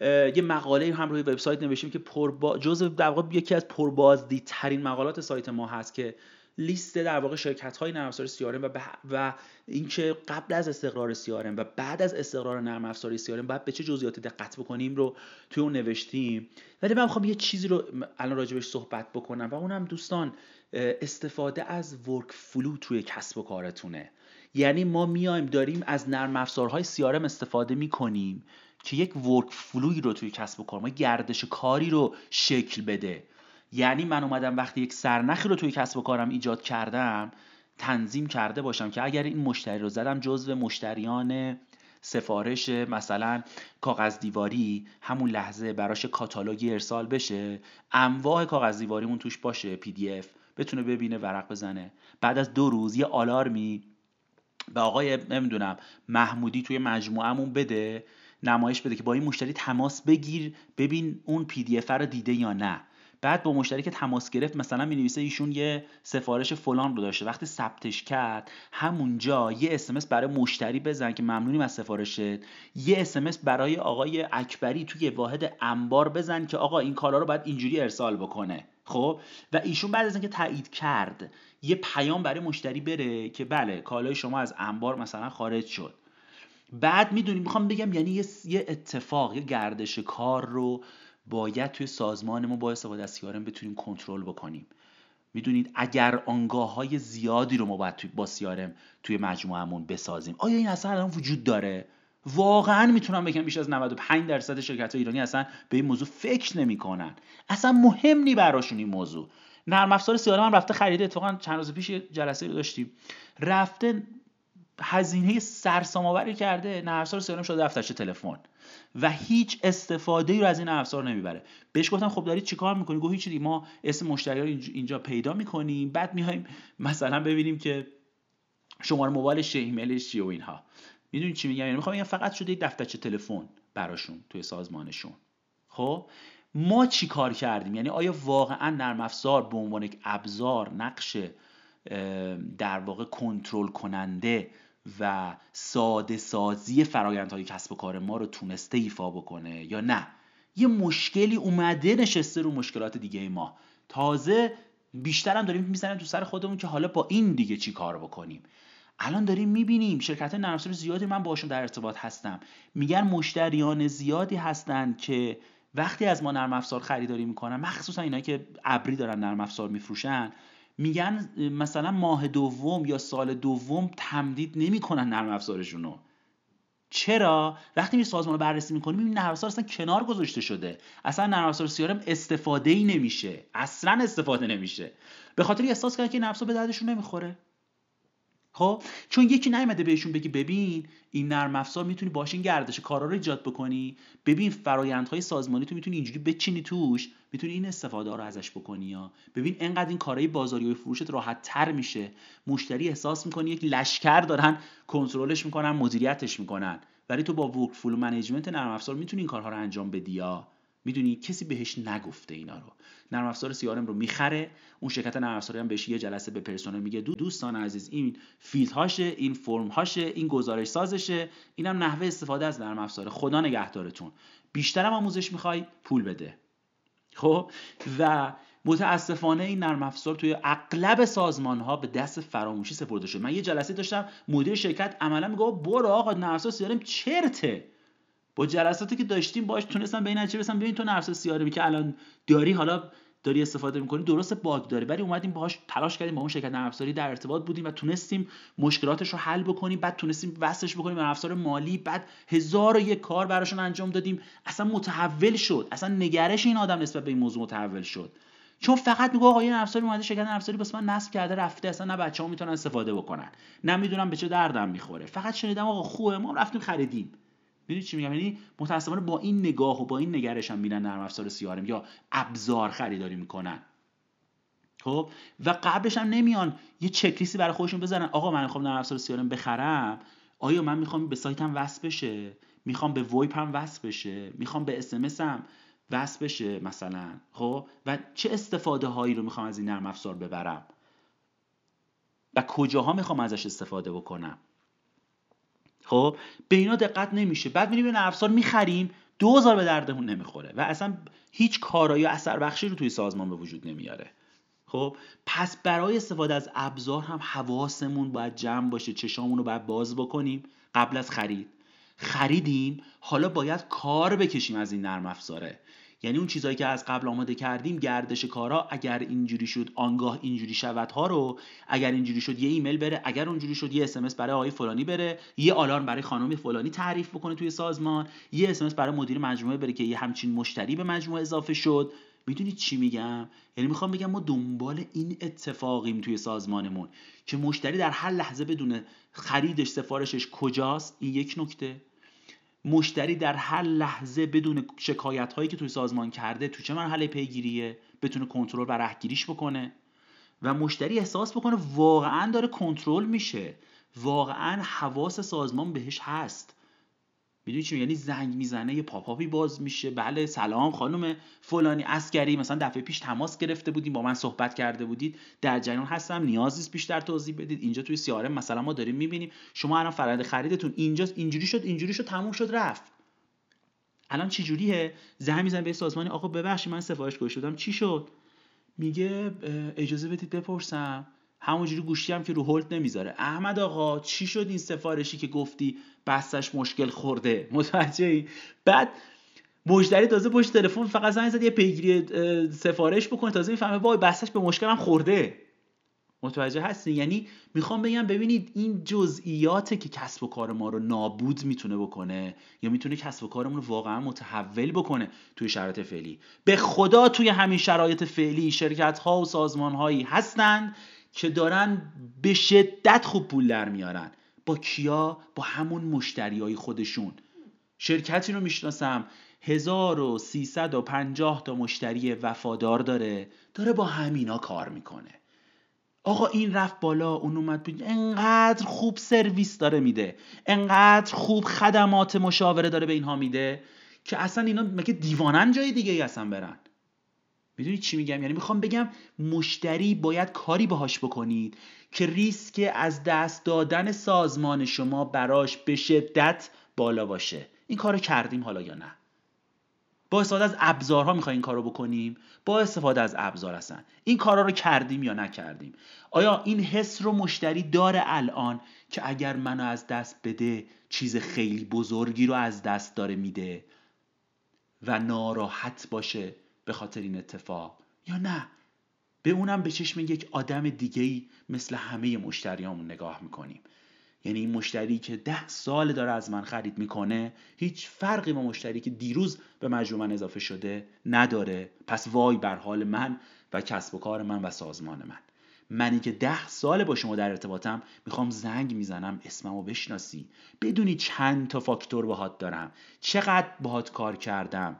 یه مقاله هم روی وبسایت نوشتیم که پربا... جزء در واقع یکی از پربازدیدترین مقالات سایت ما هست که لیست در واقع شرکت های نرم افزار CRM و, و اینکه قبل از استقرار CRM و بعد از استقرار نرم افزار CRM باید به چه جزئیاتی دقت بکنیم رو توی اون نوشتیم. ولی من می‌خوام یه چیزی رو الان راجبش صحبت بکنم و اونم دوستان استفاده از workflow توی کسب و کارتونه. یعنی ما میایم داریم از نرم افزارهای CRM استفاده می‌کنیم که یک workflow ی رو توی کسب و کار ما گردش کاری رو شکل بده. یعنی من اومدم وقتی یک سرنخی رو توی کسب و کارم ایجاد کردم تنظیم کرده باشم که اگر این مشتری رو زدم جزو مشتریان سفارش مثلا کاغذ دیواری همون لحظه براش کاتالوگی ارسال بشه انواع کاغذ دیواریمون توش باشه PDF بتونه ببینه ورق بزنه. بعد از دو روز یه آلارمی به آقای نمی‌دونم محمودی توی مجموعهمون بده نمایش بده که با این مشتری تماس بگیر ببین اون پی دی اف رو دیده یا نه. بعد با مشتری که تماس گرفت مثلا می نویسه ایشون یه سفارش فلان رو داشته. وقتی ثبتش کرد همونجا یه اسمس برای مشتری بزن که ممنونیم از سفارشت. یه اسمس برای آقای اکبری توی واحد انبار بزن که آقا این کالا رو باید اینجوری ارسال بکنه. خب؟ و ایشون بعد از اینکه تایید کرد یه پیام برای مشتری بره که بله کالای شما از انبار مثلا خارج شد. بعد می‌دونیم می‌خوام بگم یعنی یه اتفاق یه گردش کار رو باید توی سازمان ما با استفاده از سیارم بتونیم کنترل بکنیم. می‌دونید اگر آنگاه های زیادی رو ما باید توی با سیارم توی مجموعهمون بسازیم. آیا این اصلا الان وجود داره؟ واقعا می‌تونم بگم بیش از 95 درصد شرکت های ایرانی اصلا به این موضوع فکر نمی‌کنن. اصلا مهم نی براشون این موضوع. نرم افزار سیارم هم رفته خریده اتفاقا چند روز پیش جلسه رو داشتیم. رفته هزینه سرسام آوری کرده نرم افزار سیارم شده دفترچه تلفن. و هیچ استفاده ای رو از این افزار نمی‌بره. بهش گفتم خب داری چیکار می‌کنی؟ گفت هیچ ما اسم مشتری رو اینجا پیدا می‌کنیم. بعد میایم مثلا ببینیم که شماره موبایلش چیه ایمیلش چیه و اینها. می‌دونی چی میگم؟ یعنی می‌خوام فقط شده دفترچه تلفن براشون توی سازمانشون. خب؟ ما چی کار کردیم؟ یعنی آیا واقعا نرم افزار به عنوان یک ابزار نقش در واقع کنترل کننده و ساده سازی فرایندهای کسب و کار ما رو تونسته ایفا بکنه یا نه. یه مشکلی اومده نشسته رو مشکلات دیگه ما. تازه بیشتر هم داریم می‌زنیم تو سر خودمون که حالا با این دیگه چی کار بکنیم. الان داریم می‌بینیم شرکت نرم زیادی من باشون در ارتباط هستم. میگن مشتریان زیادی هستن که وقتی از ما نرم افزار خریداری می‌کنن مخصوصا اینایی که ابری دارن نرم افزار میفروشن میگن مثلا ماه دوم یا سال دوم تمدید نمی‌کنن نرم افزارشون رو چرا؟ وقتی می سازمان بررسی می‌کنیم این نرم افزار اصلا کنار گذاشته شده. اصلا نرم افزار سیارم استفاده ای نمیشه. اصلا استفاده نمیشه. به خاطر احساس کردن که این به دردشون نمی‌خوره. خب؟ چون یکی نیومده بهشون بگی ببین این نرم افزار می‌تونی باش این گردش کارا رو ایجاد بکنی. ببین فرایندهای سازمانی تو می‌تونی اینجوری بچینی توش. می‌تونی این استفاده رو ازش بکنی یا ببین انقدر این کارهای بازاریابی و فروشت راحت تر میشه. مشتری احساس می‌کنی یک لشکر دارن کنترلش می‌کنن مدیریتش می‌کنن. ولی تو با workflow management نرم افزار می‌تونی این کارها رو انجام بدی یا می‌دونی کسی بهش نگفته اینا رو. نرم افزار CRM رو می‌خره اون شرکت نرم افزاری هم بهش یه جلسه به پرسنل میگه دو دوستان عزیز این فیلد هاشه این فرم هاشه این گزارش سازشه. اینم نحوه استفاده از نرم افزاره خدا نگهدارتون. بیشترم آموزش می‌خوای پول بده. خب؟ و متاسفانه این نرم افزار توی اغلب سازمان ها به دست فراموشی سپرده شده من یه جلسه داشتم مدیر شرکت عملا میگه برو آقا نرم افزار CRM چرته؟ با جلساتی که داشتیم باش تونستم به این نتیجه برسم ببین تو نرم سیارمی که الان داری حالا داری استفاده می‌کنی درست باگ داره ولی اومدیم باهاش تلاش کردیم با اون شرکت نرم در ارتباط بودیم و تونستیم مشکلاتش رو حل بکنیم بعد تونستیم وصلش بکنیم نرم افزار مالی. بعد هزار و یک کار براشون انجام دادیم. اصلا متحول شد. اصلا نگرش این آدم نسبت به این موضوع متحول شد. چون فقط میگه آقا این افزاری اومده شرکت نرم افزاری من نصب کرده رفته. اصلا نه بچه‌ها می‌تونن استفاده بکنن. نمی‌دونم به چه دردم می‌خوره. فقط شنیدم آقا خوبه ما رفتیم خریدیم. می‌دونی چی میگم؟ یعنی متاسفانه با این نگاه و با این نگرش هم میرن نرم افزار CRM. یا ابزار خریداری می‌کنن. خب؟ و قبلش هم نمیان یه چکلیستی برای خودشون بزنن. آقا من می‌خوام نرم افزار CRM بخرم. آیا من می‌خوام به سایتم وصل بشه؟ می‌خوام به VoIP هم وصل بشه؟ می‌خوام به SMS هم وصل بشه مثلا؟ خب؟ و چه استفاده هایی رو می‌خوام از این نرم افزار ببرم؟ و کجاها می‌خوام ازش استفاده بکنم؟ خب؟ به اینا دقت نمیشه. بعد میریم نرم افزار می‌خریم دوزار به دردمون نمی‌خوره و اصلا هیچ کارایی یا اثر بخشی رو توی سازمان به وجود نمیاره. خب؟ پس برای استفاده از ابزار هم حواسمون باید جمع باشه چشامون رو باید باز بکنیم. قبل از خرید. خریدیم حالا باید کار بکشیم از این نرم افزاره. یعنی اون چیزهایی که از قبل آماده کردیم گردش کارا اگر اینجوری شد آنگاه اینجوری شود ها رو اگر اینجوری شد یه ایمیل بره اگر اونجوری شد یه اسمس برای آقای فلانی بره یه آلارم برای خانم فلانی تعریف بکنه توی سازمان یه اسمس برای مدیر مجموعه بره که یه همچین مشتری به مجموعه اضافه شد. می‌دونید چی میگم؟ یعنی می‌خوام بگم ما دنبال این اتفاقیم توی سازمانمون که مشتری در هر لحظه بدونه خریدش سفارشش کجاست این یک نکته. مشتری در هر لحظه بدون شکایت هایی که توی سازمان کرده تو چه مرحله پیگیریه بتونه کنترل و رهگیریش بکنه؟ و مشتری احساس بکنه واقعا داره کنترل میشه. واقعا حواس سازمان بهش هست. می‌دونی چی یعنی زنگ می‌زنه یه پاپاپی باز میشه. بله سلام خانم فلانی اسکری مثلا دفعه پیش تماس گرفته بودیم با من صحبت کرده بودید. در جریان هستم نیاز نیست بیشتر توضیح بدید. اینجا توی سیاره مثلا ما داریم می‌بینیم. شما الان فرآیند خریدتون اینجاست اینجوری شد اینجوری شد تموم شد رفت. الان چه جوریه؟ زنگ می‌زنه به سازمانی. آقا ببخشید من سفارش گذاشته چی شد؟ میگه اجازه بدید بپرسم. همونجوری گوشی هم که رو هولد نمی‌ذاره. احمد آقا چی شد این سفارشی که گفتی بستش مشکل خورده؟ متوجه بعد مشتری تازه پشت تلفن فقط زنگ زد یه پیگیری سفارش بکنه. تازه می‌فهمه وای بستش به مشکلم خورده. متوجه هستی؟ یعنی می‌خوام بگم ببینید این جزئیاته که کسب و کار ما رو نابود می‌تونه بکنه یا می‌تونه کسب و کارمون رو واقعا متحول بکنه توی شرایط فعلی. به خدا توی همین شرایط فعلی شرکت ها و سازمان هایی هستند که دارن به شدت خوب پول در میارن. با کیا؟ با همون مشتری های خودشون. شرکتی رو می‌شناسم. 1350 تا مشتری وفادار داره. داره با همینا کار می‌کنه. آقا این رفت بالا اون اومد بود انقدر خوب سرویس داره میده. انقدر خوب خدمات مشاوره داره به اینها میده که اصلا اینا مگه دیوانن جای دیگه ای اصلا برن؟ می‌دونید چی میگم؟ یعنی می‌خوام بگم مشتری باید کاری باهاش بکنید که ریسک از دست دادن سازمان شما براش به شدت بالا باشه. این کارو کردیم حالا یا نه؟ با استفاده از ابزارها می‌خوایم این کارو بکنیم؟ با استفاده از ابزار هستن. این کارا رو کردیم یا نکردیم؟ آیا این حس رو مشتری داره الان که اگر منو از دست بده چیز خیلی بزرگی رو از دست داره میده و ناراحت باشه؟ به خاطر این اتفاق. یا نه؟ به اونم به چشم یک آدم دیگه ای مثل همه مشتریامون نگاه می‌کنیم. یعنی این مشتری که ده سال داره از من خرید می‌کنه هیچ فرقی با مشتری که دیروز به مجموع من اضافه شده نداره. پس وای بر حال من و کسب و کار من و سازمان من. منی که ده سال با شما در ارتباطم می‌خوام زنگ می‌زنم اسممو بشناسی. بدونی چند تا فاکتور باهات دارم. چقدر باهات کار کردم.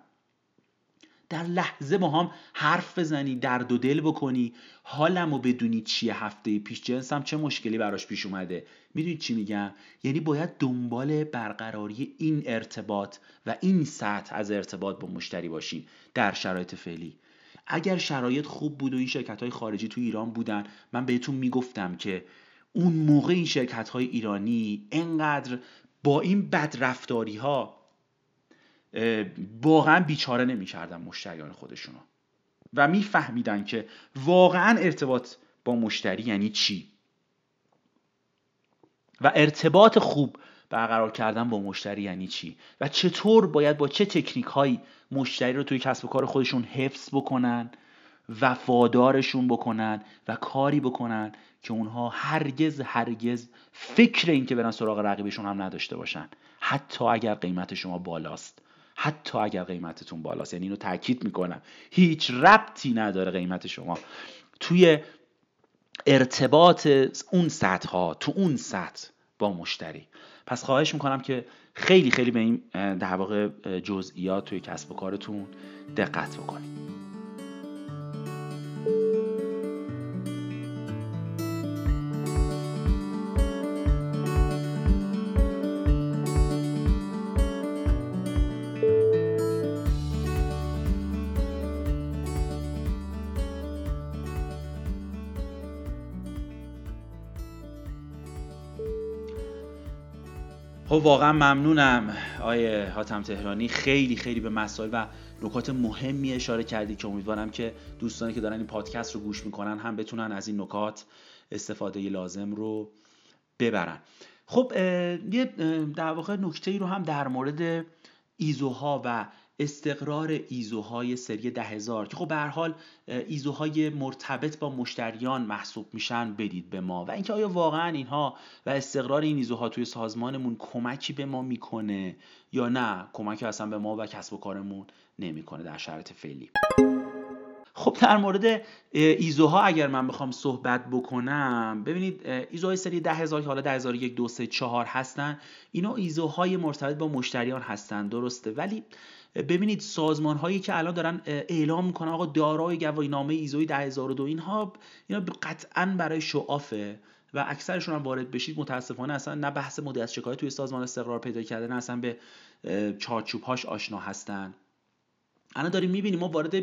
در لحظه با هم حرف بزنی درد و دل بکنی. حالم و بدونی چیه هفته پیش. جنسم چه مشکلی براش پیش اومده. می‌دونید چی میگم؟ یعنی باید دنبال برقراری این ارتباط و این سطح از ارتباط با مشتری باشیم در شرایط فعلی. اگر شرایط خوب بود و این شرکت های خارجی تو ایران بودن من بهتون می‌گفتم که اون موقع این شرکت های ایرانی انقدر با این بدرفتاری ها واقعا بیچاره نمی‌کردن مشتریان خودشونو. و میفهمیدن که واقعا ارتباط با مشتری یعنی چی؟ و ارتباط خوب برقرار کردن با مشتری یعنی چی؟ و چطور باید با چه تکنیک هایی مشتری رو توی کسب و کار خودشون حفظ بکنن وفادارشون بکنن و کاری بکنن که اونها هرگز هرگز فکر این که برن سراغ رقیبشون هم نداشته باشن حتی اگر قیمت شما بالاست. حتی اگر قیمتتون بالاست. یعنی اینو تاکید می‌کنم. هیچ ربطی نداره قیمت شما. توی ارتباط اون سطح ها تو اون سطح با مشتری. پس خواهش می‌کنم که خیلی خیلی به این در واقع جزئیات توی کسب و کارتون دقت بکنید. واقعا ممنونم آیه حاتم تهرانی. خیلی خیلی به مسائل و نکات مهمی اشاره کردی که امیدوارم که دوستانی که دارن این پادکست رو گوش می‌کنن هم بتونن از این نکات استفاده لازم رو ببرن. خب یه در واقع نکته ای رو هم در مورد ایزوها و استقرار ایزوهای سری ده هزار که خب به حال ایزوهای مرتبط با مشتریان محسوب میشن بدید به ما. و اینکه آیا واقعا اینها و استقرار این ایزوها توی سازمانمون کمکی به ما می‌کنه یا نه؟ کمکی اصلا به ما و کسب و کارمون نمی‌کنه در شرایط فعلی. خب در مورد ایزوها اگر من بخوام صحبت بکنم ببینید ایزوهای سری 10000 که حالا 10001 2 3 4 هستن اینا ایزوهای مرتبط با مشتریان هستن درسته. ولی ببینید سازمان هایی که الان دارن اعلام می‌کنن آقا دارای گواهی نامه ایزوی 10002 اینها اینا قطعا برای شعافه و اکثرشون هم وارد بشید. متاسفانه اصلا نه بحث مدیریت شکایت توی سازمان استقرار پیدا کرده نه اصلا به چارچوب هاش آشنا هستن. الان داریم می‌بینیم ما وارد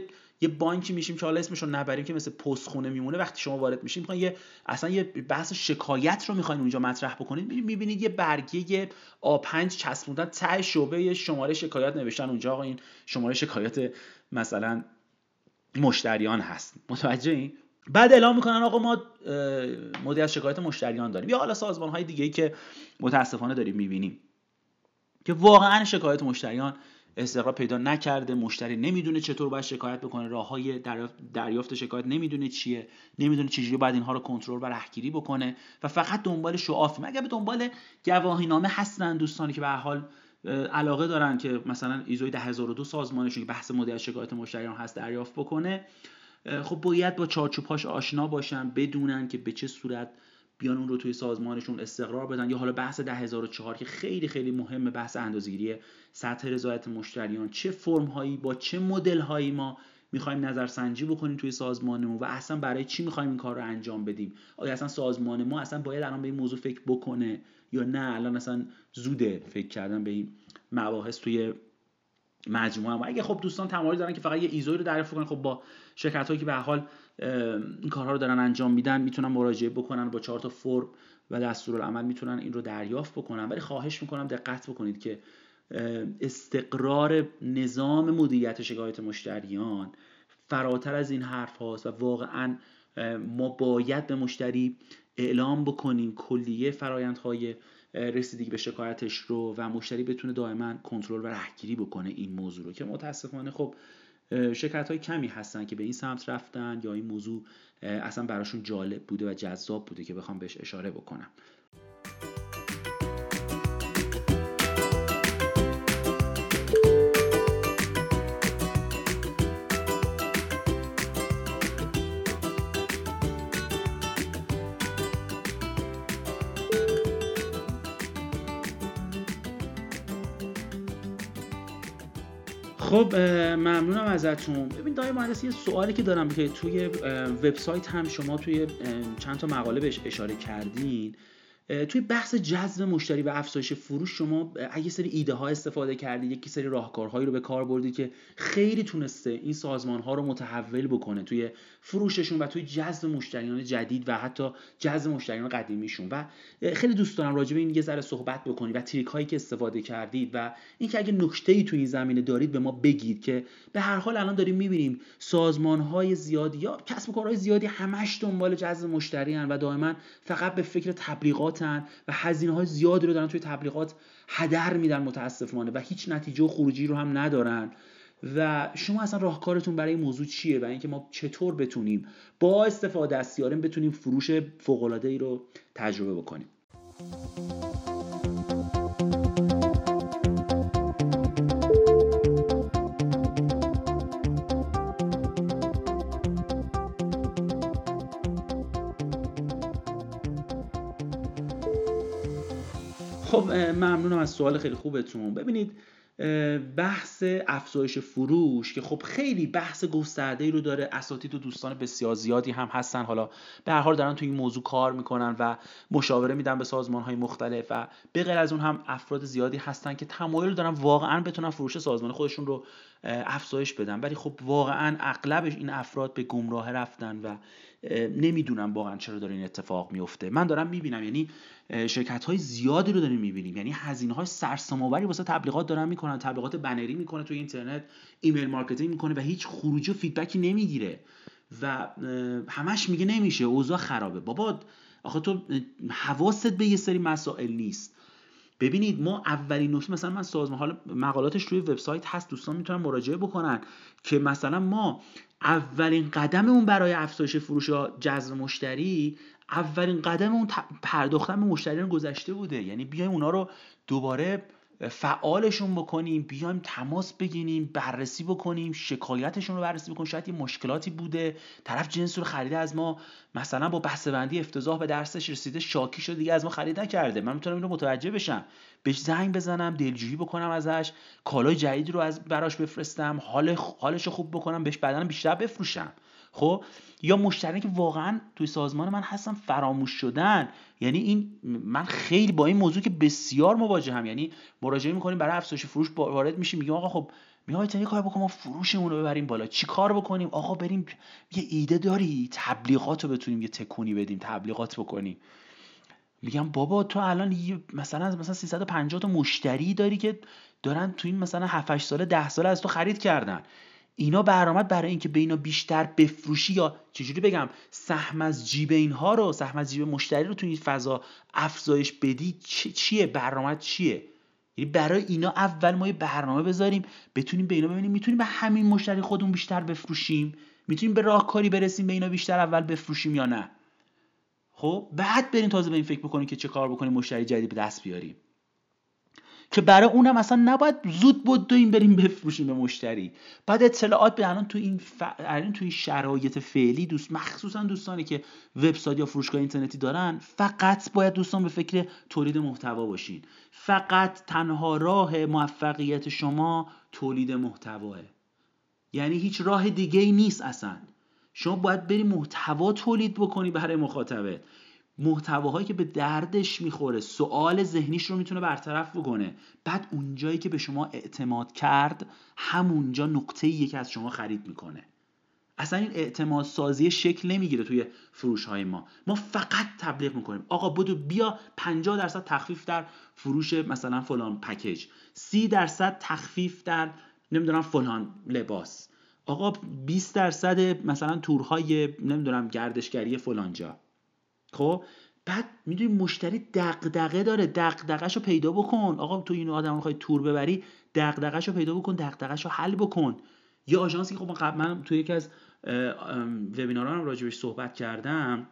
یه بانکی میشیم که حالا اسمش رو نبریم که مثل پستخونه میمونه وقتی شما وارد میشیم می‌خواین یه اصلا یه بحث شکایت رو می‌خواین اونجا مطرح بکنید می‌بینید یه برگه یه آ5 چسبوندن ته شعبه شماره شکایت نوشتن اونجا. آقا این شماره شکایت مثلا مشتریان هست. متوجه این بعد اعلام می‌کنن آقا ما مدیریت شکایت مشتریان داریم. یا حالا سازمان های دیگه ای که متاسفانه داریم می‌بینیم که واقعا شکایت مشتریان استقرار پیدا نکرده مشتری نمی‌دونه چطور باید شکایت بکنه راه های دریافت شکایت نمی‌دونه چیه نمی‌دونه چجوری باید اینها رو کنترل و رهگیری بکنه و فقط دنبال شعاف مگه به دنبال گواهی نامه هستن دوستانی که به حال علاقه دارن که مثلا ایزوی 10002 سازمانشون که بحث مدیریت شکایت مشتریان هست دریافت بکنه؟ خب باید با چارچوبهاش آشنا باشن بدونن که به چه صورت بیان اون رو توی سازمانشون استقرار بدن. یا حالا بحث 10004 که خیلی خیلی مهمه بحث اندازه‌گیری سطح رضایت مشتریان. چه فرم هایی با چه مدل هایی ما می‌خوایم نظرسنجی بکنیم توی سازمانمون و اصلا برای چی می‌خوایم این کار رو انجام بدیم؟ آیا اصلا سازمان ما اصلا باید الان به این موضوع فکر بکنه یا نه؟ الان اصلا زوده فکر کردن به این مباحث توی مجموعه ما. اگه خب دوستان تمایل دارن که فقط یه ایزوی رو دریافت کنن خب با شرکت هایی که به حال این کارها رو دارن انجام میدن می‌تونن مراجعه بکنن با چهار تا فرم و دستورالعمل می‌تونن این رو دریافت بکنن. ولی خواهش می‌کنم دقت بکنید که استقرار نظام مدیریت شکایت مشتریان فراتر از این حرف هاست و واقعا ما باید به مشتری اعلام بکنیم کلیه فرایندهای رسیدگی به شکایتش رو و مشتری بتونه دائما کنترل و رهگیری بکنه این موضوع رو که متاسفانه خب شرکت های کمی هستن که به این سمت رفتن یا این موضوع اصلا براشون جالب بوده و جذاب بوده که بخوام بهش اشاره بکنم. خب ممنونم ازتون. ببین دای مهندس یه سوالی که دارم که توی وبسایت هم شما توی چند تا مقاله بهش اشاره کردین. توی بحث جذب مشتری و افزایش فروش شما اگه سری ایده ها استفاده کردید یکی سری راهکارهایی رو به کار بردید که خیلی تونسته این سازمان ها رو متحول بکنه توی فروششون و توی جذب مشتریان جدید و حتی جذب مشتریان قدیمیشون. و خیلی دوست دارم راجع به این یه ذره صحبت بکنید و تریک هایی که استفاده کردید و اینکه اگه نکته ای توی این زمینه دارید به ما بگید که به هر حال الان داریم می‌بینیم سازمان های زیادی یا کسب و کارهای زیادی همش دنبال جذب مشتری و دائما فقط به فکر و هزینه های زیادی رو دارن توی تبلیغات هدر میدن متاسفانه و هیچ نتیجه و خروجی رو هم ندارن. و شما اصلا راهکارتون برای موضوع چیه و اینکه ما چطور بتونیم با استفاده از سیارم بتونیم فروش فوق رو تجربه بکنیم؟ خب ممنونم از سوال خیلی خوبتون. ببینید بحث افزایش فروش که خب خیلی بحث گسترده ای رو داره. اساتید و دوستان بسیار زیادی هم هستن. حالا به هر حال دارن تو این موضوع کار می‌کنن و مشاوره میدن به سازمان های مختلف و به غیر از اون هم افراد زیادی هستن که تمایل دارن واقعا بتونن فروش سازمان خودشون رو افزایش بدن. ولی خب واقعا اغلبش این افراد به گمراه رفتن و نمی‌دونم واقعا چرا داره این اتفاق میفته من دارم می‌بینم یعنی شرکت های زیادی رو داریم می‌بینیم. یعنی هزینه های سرسام‌آوری واسه تبلیغات دارن می‌کنن تبلیغات بنری می‌کنه توی اینترنت email marketing می‌کنه و هیچ خروجی و feedback ی نمی‌گیره. و همش میگه نمیشه اوضاع خرابه. بابا آخه تو حواست به یه سری مسائل نیست. ببینید ما اولین نکته مثلا من سازمان حالا مقالاتش روی وبسایت هست دوستان می‌تونن مراجعه بکنن که مثلا ما اولین قدممون برای افزایش فروش یا جذب مشتری اولین قدم اون پرداختن به مشتریان گذشته بوده. یعنی بیایم اونا رو دوباره فعالشون بکنیم بیایم تماس بگیریم بررسی بکنیم شکایتشون رو بررسی بکنیم. شاید یه مشکلاتی بوده. طرف جنس رو خریده از ما مثلا با بحث بندی افتضاح به درسش رسیده شاکی شده دیگه از ما خرید نکرده. من می‌تونم این رو متوجه بشم. بهش زنگ بزنم دلجویی بکنم ازش کالای جدید رو از براش بفرستم حال حالش خوب بکنم بهش بدنم بیشتر بفروشم. خب؟ یا مشتری که واقعا توی سازمان من هستم فراموش شدن. یعنی این من خیلی با این موضوع که بسیار مواجهم. یعنی مراجعه می‌کنیم برای افزایش فروش وارد میشیم میگیم آقا خب می‌خوای یه کار بکنیم ما فروشمون رو ببریم بالا. چی کار بکنیم؟ آقا بریم یه ایده داری؟ تبلیغات رو بتونیم یه تکونی بدیم تبلیغات بکنیم. میگم بابا تو الان مثلا مثلا 350 تا مشتری داری که دارن تو این مثلا 7 8 ساله 10 ساله از تو خرید کردن. اینا برآمد برای اینکه به اینا بیشتر بفروشی یا چجوری بگم سهم از جیب اینها رو سهم از جیب مشتری رو تو این فضا افزایش بدی چیه؟ برنامه چیه؟ یعنی برای اینا اول ما یه برنامه بذاریم بتونیم به اینا ببینیم می‌تونیم به همین مشتری خودمون بیشتر بفروشیم؟ می‌تونیم به راهکاری برسیم به اینا بیشتر اول بفروشیم یا نه؟ خب بعد بریم تازه به این فکر بکنیم که چه کار بکنیم مشتری جدید به دست بیاریم. که برای اونم اصلا نباید زود بود این بریم بفروشیم به مشتری. بعد اطلاعات به الان تو این ف... تو این شرایط فعلی دوست مخصوصا دوستانی که وبسایت یا فروشگاه اینترنتی دارن فقط باید دوستان به فکر تولید محتوا باشین. فقط تنها راه موفقیت شما تولید محتواه یعنی هیچ راه دیگه ای نیست اصلا. شما باید بری محتوا تولید بکنی برای مخاطبه محتواهایی که به دردش می‌خوره سوال ذهنیش رو می‌تونه برطرف بکنه. بعد اونجایی که به شما اعتماد کرد همونجا نقطه که از شما خرید می‌کنه. اصلا این اعتماد سازی شکل نمی‌گیره توی فروش های ما. ما فقط تبلیغ می‌کنیم. آقا بدو بیا 50 درصد تخفیف در فروش مثلا فلان پکیج. 30 درصد تخفیف در نمی‌دونم فلان لباس. آقا 20 درصد مثلا تورهای نمی‌دونم گردشگری فلان جا خب؟ بعد می‌دونی مشتری دغدغه داره. دغدغهشو پیدا بکن. آقا تو این آدم می‌خوای تور ببری دغدغهشو پیدا بکن دغدغهشو حل بکن. یه آژانسی که خب من تو یکی از وبینارام راجبش صحبت کردم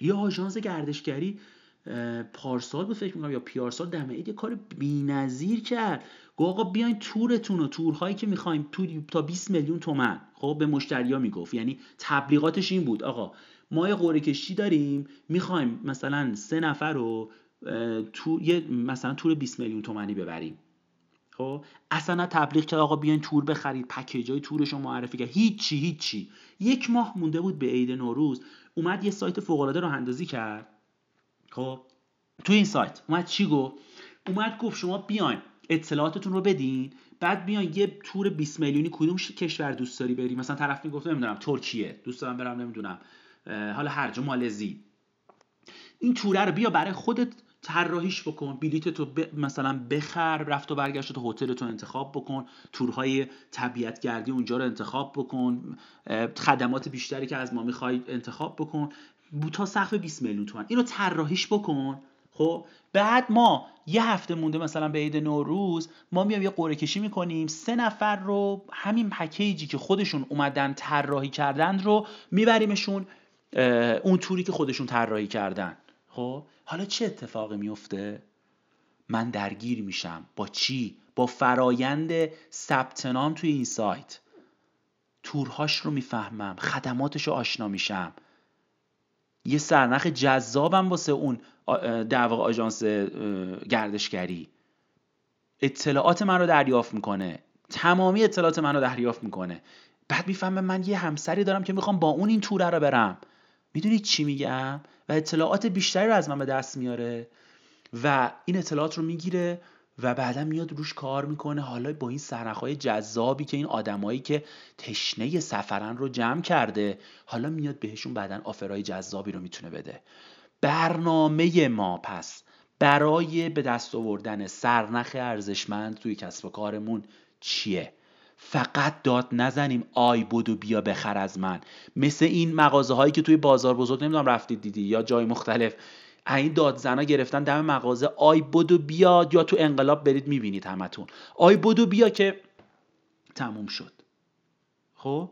یه آژانس گردشگری پارسال بود فکر می‌کنم یا پیارسال دمه یه کار بی‌نظیر کرد. گفت آقا بیاین تورتون و تورهایی که می‌خوایم تو تا 20 میلیون تومن. خب به مشتریا می‌گفت. یعنی تبلیغاتش این بود. آقا ما یه قرعه کشی داریم. می‌خوایم مثلا سه نفر رو تو یه مثلا تور 20 میلیون تومنی ببریم. خب؟ اصلا تبلیغ کرد. آقا بیاین تور بخرید. پکیج های تورش رو معرفی کرد. هیچی هیچی. یک ماه مونده بود به عید نوروز. اومد یه سایت فوق العاده رو اندازی کرد. خب تو این سایت اومد چی گفت؟ اومد گفت شما بیاین اطلاعاتتون رو بدین بعد بیان یه تور 20 میلیونی کدوم کشور دوست داری بری مثلا طرف می‌گفت نمی‌دونم ترکیه دوست دارم برم نمی‌دونم حالا هر جا مالزی. این توره رو بیا برای خودت طراحیش بکن بلیت تو مثلا بخر رفت و برگشت تو هتل تو انتخاب بکن تورهای طبیعت گردی اونجا رو انتخاب بکن خدمات بیشتری که از ما می‌خوای انتخاب بکن. تا سقف 20 میلیون تومن. اینو طراحیش بکن. خب بعد ما یه هفته مونده مثلا به عید نوروز ما میام یه قرعه کشی می‌کنیم. سه نفر رو همین پکیجی که خودشون اومدن طراحی کردن رو میبریمشون اون توری که خودشون طراحی کردن. خب حالا چه اتفاقی میفته من درگیر میشم. با چی؟ با فرایند ثبت نام توی این سایت. تورهاش رو می‌فهمم. خدماتش رو آشنا میشم. یه سرنخ جذابم واسه اون در واقع آژانس گردشگری. اطلاعات من رو دریافت می‌کنه. تمامی اطلاعات من رو دریافت می‌کنه. بعد می‌فهمم من یه همسری دارم که می‌خوام با اون این توره رو برم. می‌دونید چی میگم؟ و اطلاعات بیشتری رو از من به دست میاره و این اطلاعات رو می‌گیره و بعدا میاد روش کار می‌کنه. حالا با این سرنخهای جذابی که این آدمایی که تشنه سفرن رو جمع کرده حالا میاد بهشون بعدا آفرهای جذابی رو می‌تونه بده. برنامه ما پس برای به دست آوردن سرنخ ارزشمند توی کسب و کارمون چیه؟ فقط داد نزنیم آی بودو بیا بخر از من. مثل این مغازه هایی که توی بازار بزرگ نمی‌دونم رفتید دیدی یا جای مختلف این دادزنا گرفتن دم مغازه آی بودو بیا یا تو انقلاب برید می‌بینید همتون. آی بودو بیا که تموم شد. خب؟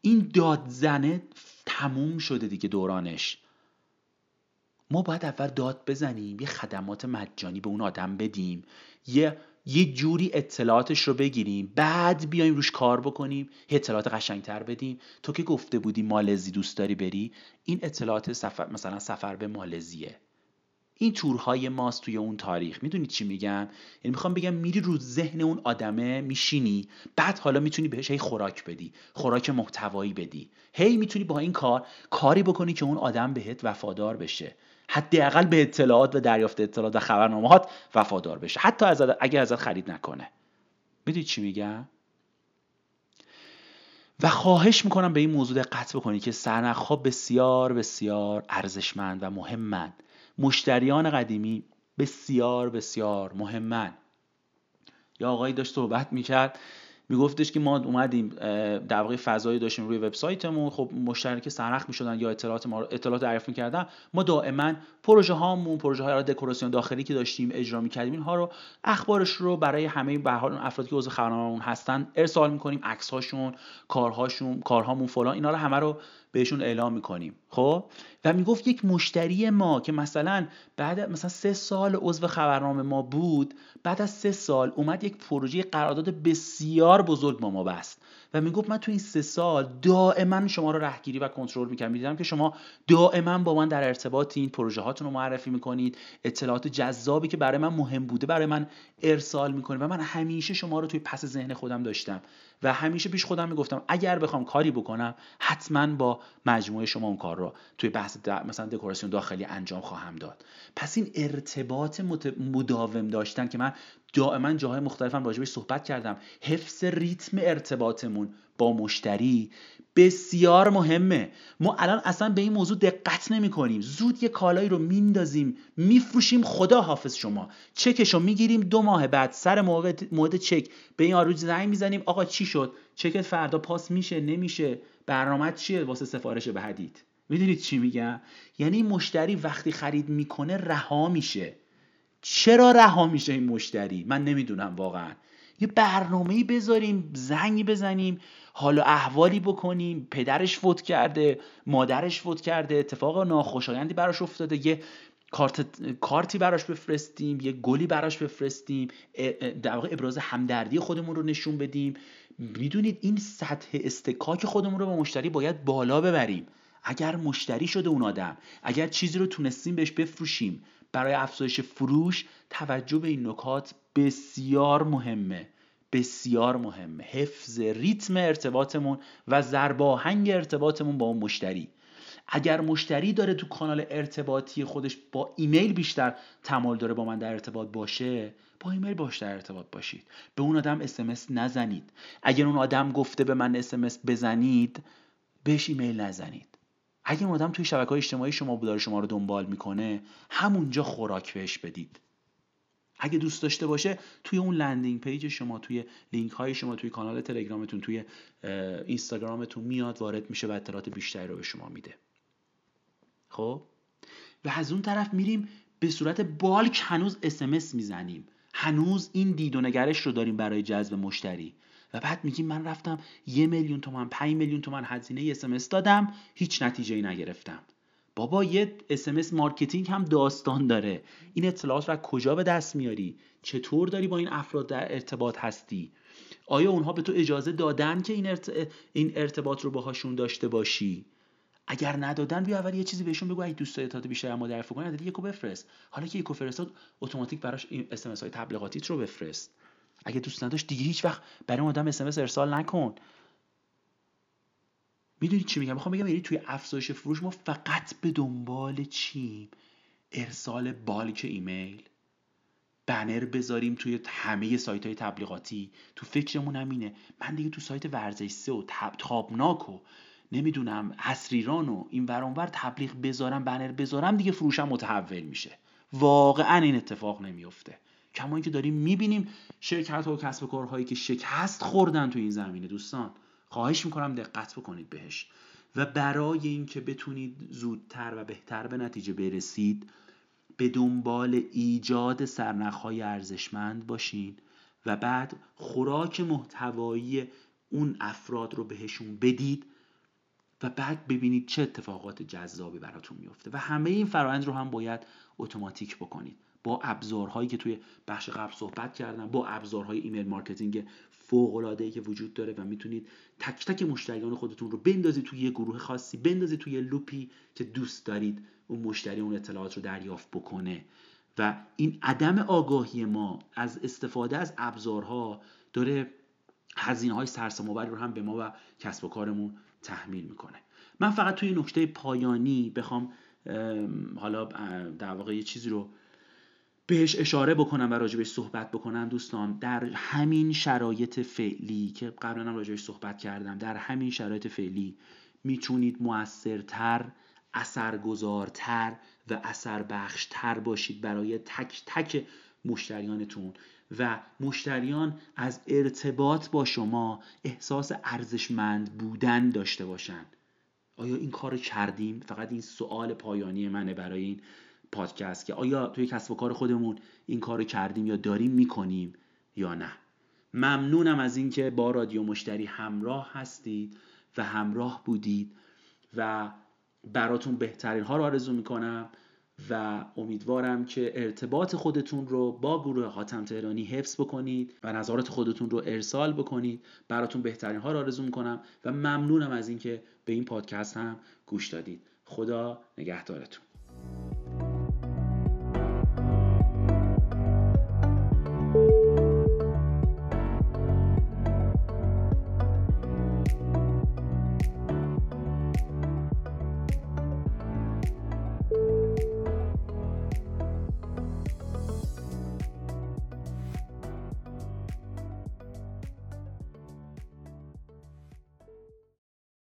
این دادزنه تموم شده دیگه دورانش. ما باید اول داد بزنیم یه خدمات مجانی به اون آدم بدیم. یه یه جوری اطلاعاتش رو بگیریم. بعد بیایم روش کار بکنیم. اطلاعات قشنگتر بدیم. تو که گفته بودی مالزی دوست داری بری این اطلاعات سفر مثلا سفر به مالزیه. این تورهای ماست توی اون تاریخ. می‌دونی چی میگم؟ یعنی می‌خوام بگم میری رو ذهن اون آدمه میشینی. بعد حالا می‌تونی بهش هی خوراک بدی. خوراک محتوایی بدی. هی می‌تونی با این کار کاری بکنی که اون آدم بهت وفادار بشه. حداقل به اطلاعات و دریافت اطلاعات و خبرنامهات وفادار بشه. حتی از اگر ازت خرید نکنه. می‌دونی چی میگم؟ و خواهش می‌کنم به این موضوع دقت بکنید که سرنخ بسیار بسیار ارزشمند و مهمند مشتریان قدیمی بسیار بسیار مهمن. یا آقایی داشت صحبت می‌کرد. میگفتش که ما اومدیم در واقع فضایی داشتیم روی وبسایتمون. خب مشتری که سرخ می‌شدن یا اطلاعات ما اطلاعات دریافت می‌کردن. ما دائما پروژه هامون پروژه های دکوراسیون داخلی که داشتیم اجرا می‌کردیم اینها رو اخبارش رو برای همه به حال افرادی که عضو خبرنامه‌مون هستن ارسال می‌کنیم عکس هاشون کارهاشون کارهامون فلان اینا رو همه رو بهشون اعلام می‌کنیم. خب؟ و می‌گفت یک مشتری ما که مثلا بعد مثلا سه سال عضو خبرنامه ما بود بعد از سه سال اومد یک پروژه قرارداد بسیار بزرگ با ما بست. و می‌گفت من تو این سه سال دائما شما رو رهگیری و کنترل می‌کردم می‌دیدم که شما دائما با من در ارتباطین پروژه هاتون رو معرفی می‌کنید اطلاعات جذابی که برای من مهم بوده برای من ارسال می‌کنید و من همیشه شما رو توی پس ذهن خودم داشتم و همیشه پیش خودم می‌گفتم اگر بخوام کاری بکنم حتما با مجموعه شما اون کار رو توی بحث مثلا دکوراسیون داخلی انجام خواهم داد. پس این ارتباط مداوم داشتن که من دائما جاهای مختلفم راجبش صحبت کردم. حفظ ریتم ارتباطمون با مشتری بسیار مهمه. ما الان اصلا به این موضوع دقت نمی کنیم زود یه کالایی رو میندازیم میفروشیم خدا حافظ شما. چکش رو می‌گیریم دو ماه بعد سر موقع چک به این آروج زنگ می‌زنیم. آقا چی شد؟ چکت فردا پاس میشه نمیشه؟ برنامه چیه واسه سفارش به حدید می‌دونید چی میگم؟ یعنی مشتری وقتی خرید می‌کنه رها میشه. چرا رها میشه این مشتری؟ من نمی‌دونم واقعا. یه برنامه بذاریم زنگی بزنیم حالا احوالی بکنیم پدرش فوت کرده مادرش فوت کرده اتفاق ناخوشایندی براش افتاده یه کارت کارتی براش بفرستیم یه گلی براش بفرستیم در واقع ابراز همدردی خودمون رو نشون بدیم. می‌دونید این سطح استکاک خودمون رو با مشتری باید بالا ببریم. اگر مشتری شده اون آدم اگر چیزی رو تونستیم بهش بفروشیم برای افزایش فروش توجه به این نکات بسیار مهمه. بسیار مهمه. حفظ ریتم ارتباطمون و زرباهنگ ارتباطمون با اون مشتری. اگر مشتری داره تو کانال ارتباطی خودش با ایمیل بیشتر تمایل داره با من در ارتباط باشه با ایمیل باش در ارتباط باشید. به اون آدم اسمس نزنید. اگر اون آدم گفته به من اسمس بزنید بهش ایمیل نزنید. اگه اون آدم توی شبکه های اجتماعی شما داره شما رو دنبال می‌کنه همونجا خوراک بهش بدید. اگه دوست داشته باشه توی اون landing page شما توی لینک های شما توی کانال تلگرامتون توی اینستاگرامتون میاد وارد میشه و اطلاعات بیشتری رو به شما میده. خب؟ و از اون طرف میریم به صورت bulk هنوز SMS می‌زنیم. هنوز این دید و نگرش رو داریم برای جذب مشتری. و بعد میگیم من رفتم یه میلیون تومن پنج میلیون تومن هزینه SMS دادم هیچ نتیجه ای نگرفتم. بابا یه SMS marketing هم داستان داره. این اطلاعات رو کجا به دست میاری؟ چطور داری با این افراد در ارتباط هستی؟ آیا اونها به تو اجازه دادن که این, ارتباط رو باهاشون داشته باشی؟ اگر ندادن بیا اول یه چیزی بهشون بگو. اگه دوست داری اطلاعات بیشتر ما دریافت کنی یکو بفرست. حالا که یکو فرستاد اتوماتیک براش SMS های تبلیغاتیت رو بفرست. اگه دوست نداشت دیگه هیچ وقت برای اون آدم اس ارسال نکن. می‌دونی چی میگم؟ می‌خوام بگم یعنی توی افزایش فروش ما فقط به دنبال چیم؟ ارسال بالک ایمیل. بنر بذاریم توی همه سایت های تبلیغاتی. تو فکرمون هم اینه. من دیگه تو سایت ورزش سه و تب تابناک و نمی‌دونم حسریران و این ورانور تبلیغ بذارم بنر بذارم دیگه فروشم متحول میشه. واقعا این اتفاق نمیفته کما اینکه داریم می‌بینیم شرکت ها و کسب کارهایی که شکست خوردن تو این زمینه دوستان. خواهش می‌کنم دقت بکنید بهش. و برای اینکه بتونید زودتر و بهتر به نتیجه برسید به دنبال ایجاد سرنخهای ارزشمند باشین و بعد خوراک محتوایی اون افراد رو بهشون بدید و بعد ببینید چه اتفاقات جذابی براتون میفته و همه این فرایند رو هم باید اتوماتیک بکنید. با ابزارهایی که توی بخش قبل صحبت کردم با ابزارهای email marketing فوق العاده که وجود داره و می‌تونید تک تک مشتریان خودتون رو بندازید توی یه گروه خاصی بندازید توی loop ی که دوست دارید اون مشتری اون اطلاعات رو دریافت بکنه. و این عدم آگاهی ما از استفاده از ابزارها داره هزینه های سرسام‌آوری رو هم به ما و کسب و کارمون تحمیل می‌کنه. من فقط توی نکته پایانی بخوام حالا در واقع یه چیزی رو بهش اشاره بکنم و راجبش صحبت بکنم دوستان در همین شرایط فعلی که قبلا هم راجبش صحبت کردم در همین شرایط فعلی می‌تونید موثرتر اثرگذارتر و اثر بخشتر باشید برای تک تک مشتریانتون. و مشتریان از ارتباط با شما احساس ارزشمند بودن داشته باشند آیا این کار کردیم؟ فقط این سوال پایانی منه برای این. پادکست که آیا توی کسب و کار خودمون این کار کردیم یا داریم می‌کنیم یا نه. ممنونم از اینکه با رادیو مشتری همراه هستید و همراه بودید و براتون بهترین ها رو آرزو می‌کنم و امیدوارم که ارتباط خودتون رو با گروه حاتم تهرانی حفظ بکنید و نظارت خودتون رو ارسال بکنید. براتون بهترین ها رو آرزو می‌کنم و ممنونم از اینکه به این پادکست هم گوش دادید. خدا نگهدارتون.